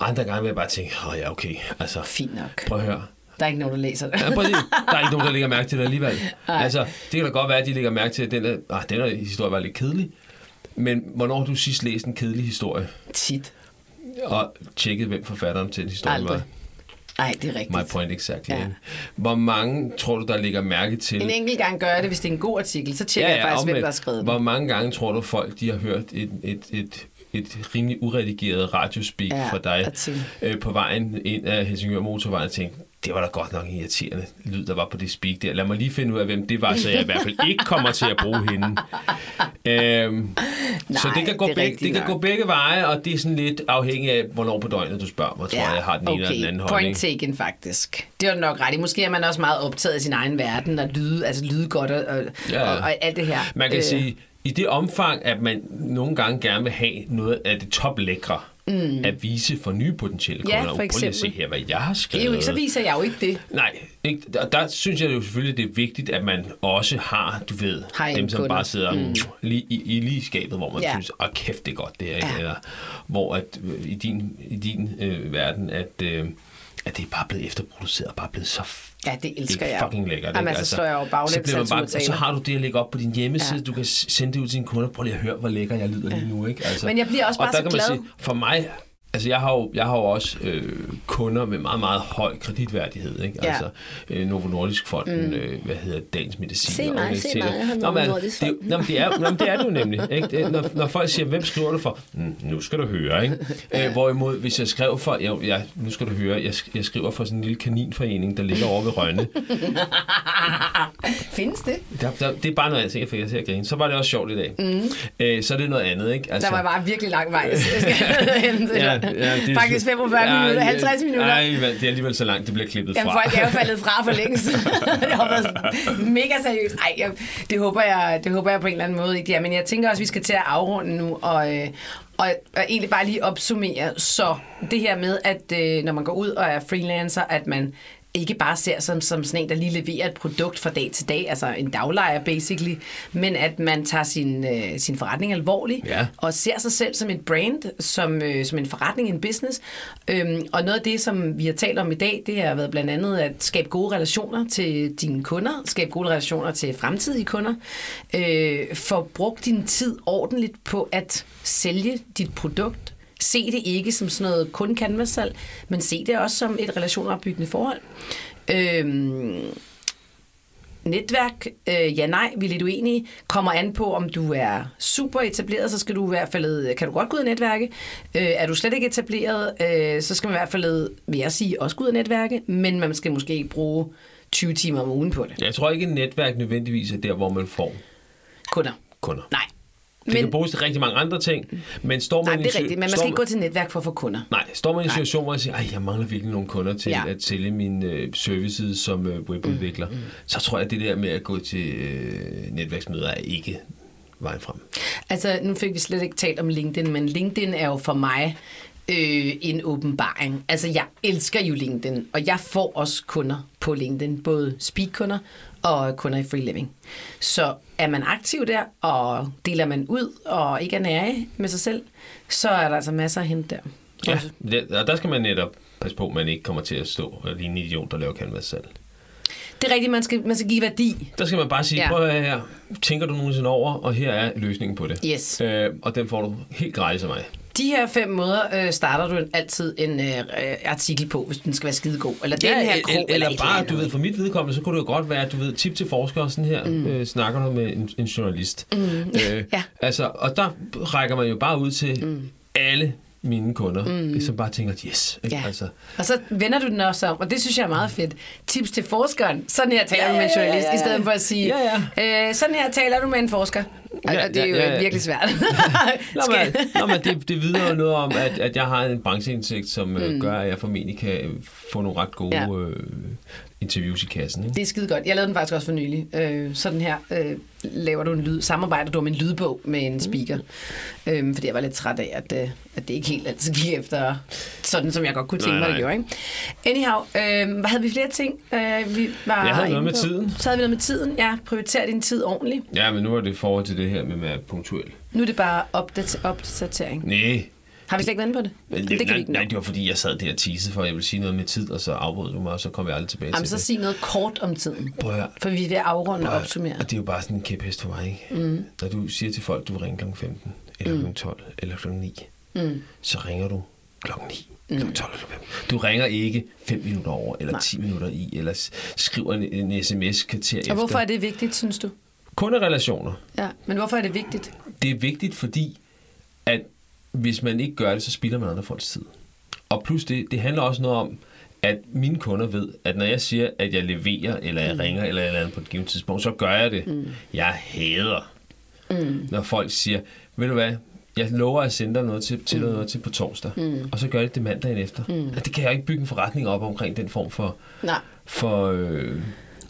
andre gange vil jeg bare tænke, åh ja, okay, altså... Fint nok. Prøv at høre. Der er ikke nogen, der læser det. Ja, præcis. Der er ikke nogen, der lægger mærke til det alligevel. Altså, det kan da godt være, at de lægger mærke til, at den, er, ah, den her historie var lidt kedelig. Men hvornår har du sidst læst en kedelig historie? Tit. Og tjekket, hvem forfatteren til den historie Aldrig. var? Nej, det er rigtigt. My point exactly. Ja. Hvor mange tror du, der lægger mærke til... En enkelt gang gør jeg det, hvis det er en god artikel, så tjekker ja, ja, jeg faktisk, hvem der har skrevet. Hvor mange gange tror du, folk de har hørt et, et, et, et rimelig uredigeret radiospeak Ja, fra dig øh, på vejen ind af Helsingør Motorvejen og tænkte, det var da godt nok en irriterende lyd, der var på det speak der. Lad mig lige finde ud af, hvem det var, så jeg i hvert fald ikke kommer til at bruge hende. Øhm, så Nej, det kan, gå, det er begge, det kan nok. gå begge veje, og det er sådan lidt afhængigt af, hvornår på døgnet du spørger mig, tror jeg, jeg har den ene eller den anden holdning. point taken faktisk. Det var du nok ret. Måske er man også meget optaget af sin egen verden, og lyde, altså lyde godt og, og, Ja, ja. og, og alt det her. Man kan øh. sige, i det omfang, at man nogle gange gerne vil have noget af det toplækre, mm. at vise for nye potentielle Ja, kunder. for Prøv lige at se eksempel. her, hvad jeg har skrevet. jo så viser jeg jo ikke det. Nej, ikke? Der, der synes jeg jo selvfølgelig, det er vigtigt, at man også har, du ved, High-end dem, som kunder. bare sidder mm. lige, i, i lige skabet, hvor man Ja. ja. synes, åh kæft, det er godt, det er? Ja. Eller hvor at, øh, i din, i din øh, verden, at, øh, at det er bare blevet efterproduceret, og bare blevet så Ja, det elsker det er jeg. fucking lækkert. Jamen, altså, så står jeg jo baglæns så, man bare, og så har du det at lægge op på din hjemmeside. Ja. Ja. Du kan sende det ud til dine kunder. Prøv lige at høre, hvor lækker jeg lyder lige nu. Ikke? Altså, Men jeg bliver også og bare der så kan man glad. Sige, for mig, altså jeg har jo, jeg har jo også øh, kunder med meget, meget høj kreditværdighed. Ikke? Ja. Altså øh, Novo Nordisk Fonden, mm. øh, hvad hedder Dagens Medicin. Se og mig, se mig, jeg har Nå, Novo men, Nordisk det, Fonden. nå, men det, er, det er det jo nemlig. Ikke? Det, når, når folk siger, hvem skriver du for? Mm, nu skal du høre. Ikke? Øh, hvorimod, hvis jeg skrev for, jeg, jeg, nu skal du høre, jeg, jeg skriver for sådan en lille kaninforening, der ligger over ved Rønne. Findes det? Der, der, det er bare noget, jeg tænker, fik jeg at grine. Så var det også sjovt i dag. Mm. Øh, så er det noget andet, ikke? Der var bare virkelig lang vej. ja, ja, det er- Faktisk 45 Ja, minutter, ja, 50 minutter. Nej, det er alligevel så langt, det bliver klippet Jamen, fra. folk er jo faldet fra for længst. det har været mega seriøst. Ej, jeg, det, håber jeg, det håber jeg på en eller anden måde ikke. Ja, men jeg tænker også, at vi skal til at afrunde nu, og, øh, og, og egentlig bare lige opsummere. Så det her med, at øh, når man går ud og er freelancer, at man ikke bare ser som, som sådan en, der lige leverer et produkt fra dag til dag, altså en daglejer basically, men at man tager sin, øh, sin forretning alvorligt, Ja. og ser sig selv som et brand, som, øh, som en forretning, en business. Øhm, og noget af det, som vi har talt om i dag, det har været blandt andet at skabe gode relationer til dine kunder, skabe gode relationer til fremtidige kunder, øh, få brugt din tid ordentligt på at sælge dit produkt, Se det ikke som sådan noget kun canvas-salg, men se det også som et relationopbyggende forhold. Øhm, Netværk, øh, ja nej, vi er lidt uenige, kommer an på, om du er super etableret, så skal du i hvert fald, kan du godt gå ud og netværke. Øh, er du slet ikke etableret, øh, så skal man i hvert fald, vil jeg sige, også gå ud og netværke, men man skal måske ikke bruge 20 timer om ugen på det. Jeg tror ikke, et netværk nødvendigvis er der, hvor man får Kunder. kunder. Nej. Det men, kan bruges til rigtig mange andre ting, men står man Nej, i det er rigtigt, men man skal ikke gå til netværk for at få kunder. Nej, står man i en situation, hvor jeg siger, at jeg mangler virkelig nogle kunder til Ja. at sælge min øh, services som øh, webudvikler, mm, mm. så tror jeg, at det der med at gå til øh, netværksmøder er ikke vejen frem. Altså, nu fik vi slet ikke talt om LinkedIn, men LinkedIn er jo for mig øh, en åbenbaring. Altså, jeg elsker jo LinkedIn, og jeg får også kunder på LinkedIn, både speak-kunder og kunder i free living. Så er man aktiv der, og deler man ud, og ikke er nære med sig selv, så er der altså masser at hente der. Ja, Også. det, og der skal man netop passe på, at man ikke kommer til at stå og ligne en idiot, der laver canvas selv. Det er rigtigt, man skal, man skal give værdi. Der skal man bare sige, Ja. prøv her, tænker du nogensinde over, og her er løsningen på det. Yes. Øh, og den får du helt gratis af mig. De her fem måder øh, starter du altid en øh, øh, artikel på, hvis den skal være skidegod. Eller den her krog, eller, eller et bare, du ved, for mit vedkommende, så kunne det jo godt være, at du ved, tip til forskere, sådan her, mm. øh, snakker du med en, en journalist. Mm. Øh, Ja. Altså, og der rækker man jo bare ud til mm. alle mine kunder, mm. som bare tænker, yes. Ikke? Ja. Altså, Og så vender du den også om, og det synes jeg er meget fedt. Tips til forskeren. Sådan her taler Ja, du med en ja, ja, journalist, ja, ja. i stedet for at sige, Ja, Øh, sådan her taler du med en forsker. Ja, og det er jo ja, ja. virkelig svært. Nå, men, nå, men det, det vidner jo noget om, at, at jeg har en brancheindsigt, som mm. gør, at jeg formentlig kan øh, få nogle ret gode Ja. ja. øh, interviews i kassen. Ikke? Det er skide godt. Jeg lavede den faktisk også for nylig. Øh, sådan her øh, laver du en lyd, samarbejder du med en lydbog med en speaker. Øh, fordi jeg var lidt træt af, at, øh, at det ikke helt altid gik efter sådan, som jeg godt kunne tænke Nej, mig, det nej. gjorde. Ikke? Anyhow, øh, hvad havde vi flere ting? Øh, vi var Jeg havde noget med på? tiden. Så havde vi noget med tiden. Ja, prioriter din tid ordentligt. Ja, men nu er det i forhold til det her med at være punktuel. Nu er det bare opdat- opdatering. Nej, Har vi slet ikke inde på det? Men det kan nej, nej, det var fordi, jeg sad der og teasede for, at jeg ville sige noget med tid, og så afbrød du mig, og så kom jeg aldrig tilbage Jamen, til så det. sig noget kort om tiden. Prøv at. For vi er ved at afrunde og Og- opsummere. Og det er jo bare sådan en kæphest for mig, ikke? Mm. Når du siger til folk, du vil ringe kl. 15, eller Mm. kl. 12, eller kl. 9, mm. så ringer du kl. 9, kl. 12 eller 15. Du ringer ikke 5 minutter over, eller Nej. 10 minutter i, eller skriver en, en sms kvarter efter. Og hvorfor er det vigtigt, synes du? Kunderelationer. Ja, men hvorfor er det vigtigt? Det er vigtigt, fordi at hvis man ikke gør det, så spilder man andre folks tid. Og plus det, det handler også noget om, at mine kunder ved, at når jeg siger, at jeg leverer, eller jeg ringer, eller eller andet på et givet tidspunkt, så gør jeg det. Mm. Jeg hader, mm. når folk siger, ved du hvad, jeg lover at sende dig noget til, til mm. noget til på torsdag, mm. og så gør jeg det mandagen efter. Mm. Det kan jeg ikke bygge en forretning op omkring den form for, Nej. for øh,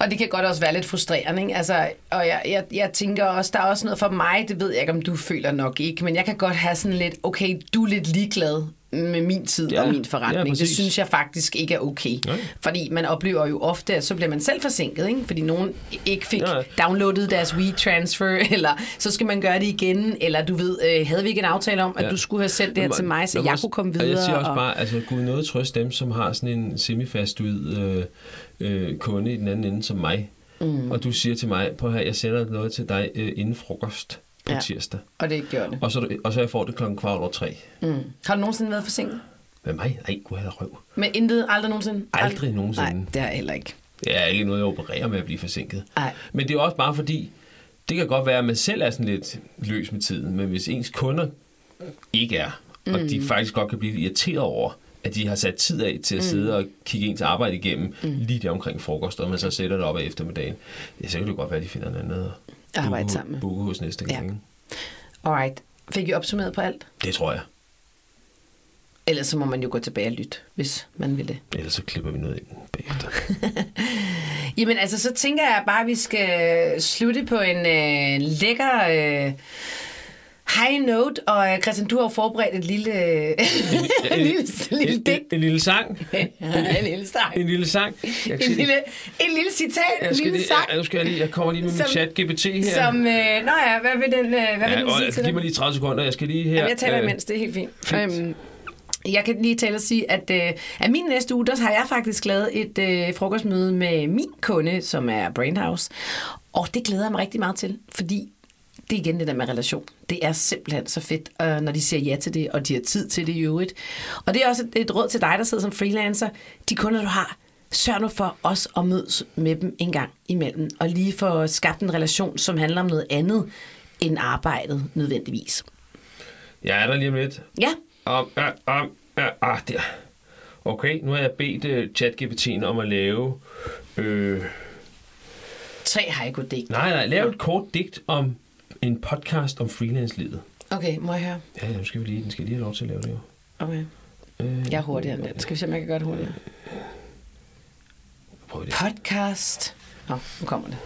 og det kan godt også være lidt frustrerende, ikke? Altså, og jeg, jeg, jeg tænker også, der er også noget for mig, det ved jeg ikke, om du føler nok ikke, men jeg kan godt have sådan lidt, okay, du er lidt ligeglad med min tid Ja, og min ja, forretning. det præcis. synes jeg faktisk ikke er okay. Nej. Fordi man oplever jo ofte, at så bliver man selv forsinket, ikke? fordi nogen ikke fik Ja. downloadet deres WeTransfer, eller så skal man gøre det igen, eller du ved, øh, havde vi ikke en aftale om, at Ja. du skulle have sendt det her til mig, så jeg også- kunne komme Og videre. jeg siger også og- bare, altså Gud noget trøst dem, som har sådan en semifastuid øh, øh, kunde i den anden ende som mig. Mm. Og du siger til mig, på her, jeg sender noget til dig øh, inden frokost på Ja. tirsdag. Og det gjorde det. Og så, og så jeg får det klokken kvart over tre. Mm. Har du nogensinde været forsinket? Med mig? Nej, gud jeg røv. Men intet, aldrig nogensinde? Aldrig nogensinde. Nej, det jeg heller ikke. Det er ikke noget, jeg opererer med at blive forsinket. Nej. Men det er også bare fordi, det kan godt være, at man selv er sådan lidt løs med tiden, men hvis ens kunder ikke er, mm. og de faktisk godt kan blive irriteret over, at de har sat tid af til at sidde og kigge ens arbejde igennem mm. lige der omkring frokost, og man så sætter det op af eftermiddagen, ja, så kan det godt være, at de finder anden at Arbejde booke- sammen med. booke hos næste gang. Ja. Alright. Fik I opsummeret på alt? Det tror jeg. Ellers så må man jo gå tilbage og lytte, hvis man vil det. Ellers så klipper vi noget ind bagefter. Jamen altså, så tænker jeg bare, at vi skal slutte på en øh, lækker øh, high note. Og øh, Christian, du har forberedt et lille, en lille, lille en, en, en lille sang. en lille sang. En lille sang. Jeg, En lille, en lille citat, en jeg, lille lige, sang. jeg, nu skal jeg, lige, jeg kommer lige med min chat GPT her. Som, øh, nå ja, hvad vil den, øh, hvad vil ja, den og, sige jeg, til giv mig lige 30 sekunder. Jeg skal lige her... Jamen, jeg taler øh, imens, det er helt fint. fint. Øhm, jeg kan lige tale og sige, at, øh, at min næste uge, der har jeg faktisk lavet et øh, frokostmøde med min kunde, som er Brainhouse. Og det glæder jeg mig rigtig meget til, fordi det er igen det der med relation. Det er simpelthen så fedt, øh, når de siger ja til det, og de har tid til det i øvrigt. Og det er også et, et råd til dig, der sidder som freelancer. De kunder, du har, sørg nu for os at mødes med dem en gang imellem, og lige få skabt en relation, som handler om noget andet end arbejdet nødvendigvis. Jeg er der lige om lidt. Ja, Om, om, ja, ah, der. Okay, nu har jeg bedt uh, ChatGPT'en om at lave... Øh, tre haiku-digt. nej, nej, lave et kort digt om en podcast om freelance-livet. Okay, må jeg høre? Ja, nu skal vi lige, den skal lige have lov til at lave det jo. Okay. Øh, Jeg er hurtigere end den. Skal vi se, om jeg kan gøre det hurtigere? Prøv det. Podcast. Nå, nu kommer det.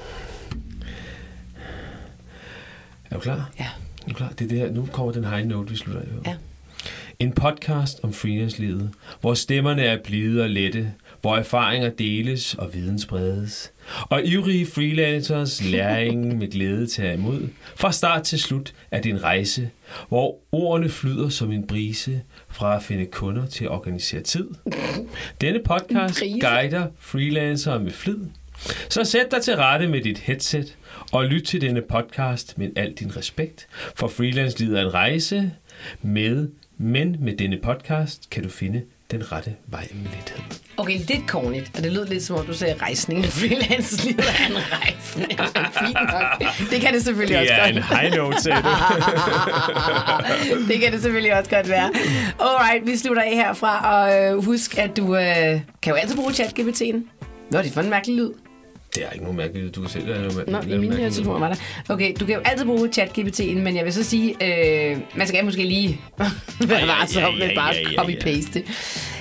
Er du klar? Ja. Er du klar? Det er det her. Nu kommer den high note, vi slutter af på. Ja. En podcast om freelance-livet, hvor stemmerne er blide og lette, hvor erfaringer deles og viden spredes, og ivrige freelancers læring med glæde tager imod. Fra start til slut er det en rejse, hvor ordene flyder som en brise fra at finde kunder til at organisere tid. Denne podcast guider freelancere med flid. Så sæt dig til rette med dit headset og lyt til denne podcast med al din respekt, for freelance-livet er en rejse med, men med denne podcast kan du finde den rette vej med lethed. Okay, lidt kornigt, og det lød lidt som om, du sagde rejsning. Freelance livet er en rejsning. Fint nok. Det kan det selvfølgelig også godt. high note, sagde du. det kan det selvfølgelig også godt være. Alright, vi slutter af herfra, og øh, husk, at du øh, kan jo altid bruge ChatGPT'en. Nå, det er for en mærkelig lyd. Det er ikke nogen mærkeligt, du kan selv noget Nå, i mine høretelefoner var der. Okay, du kan jo altid bruge ChatGPT'en, men jeg vil så sige, øh, man skal måske lige være ja, varsom ja, med bare ja, ja, copy-paste.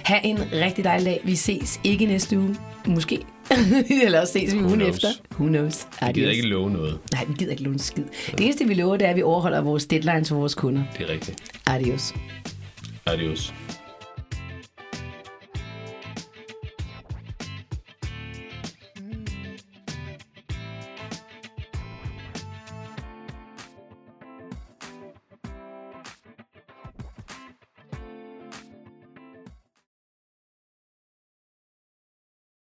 Ha' en rigtig dejlig dag. Vi ses ikke næste uge. Måske. Eller også ses vi ugen knows? efter. Who knows? Jeg gider ikke love noget. Nej, vi gider ikke låne skid. Det eneste, vi lover, det er, at vi overholder vores deadlines for vores kunder. Det er rigtigt. Adios. Adios.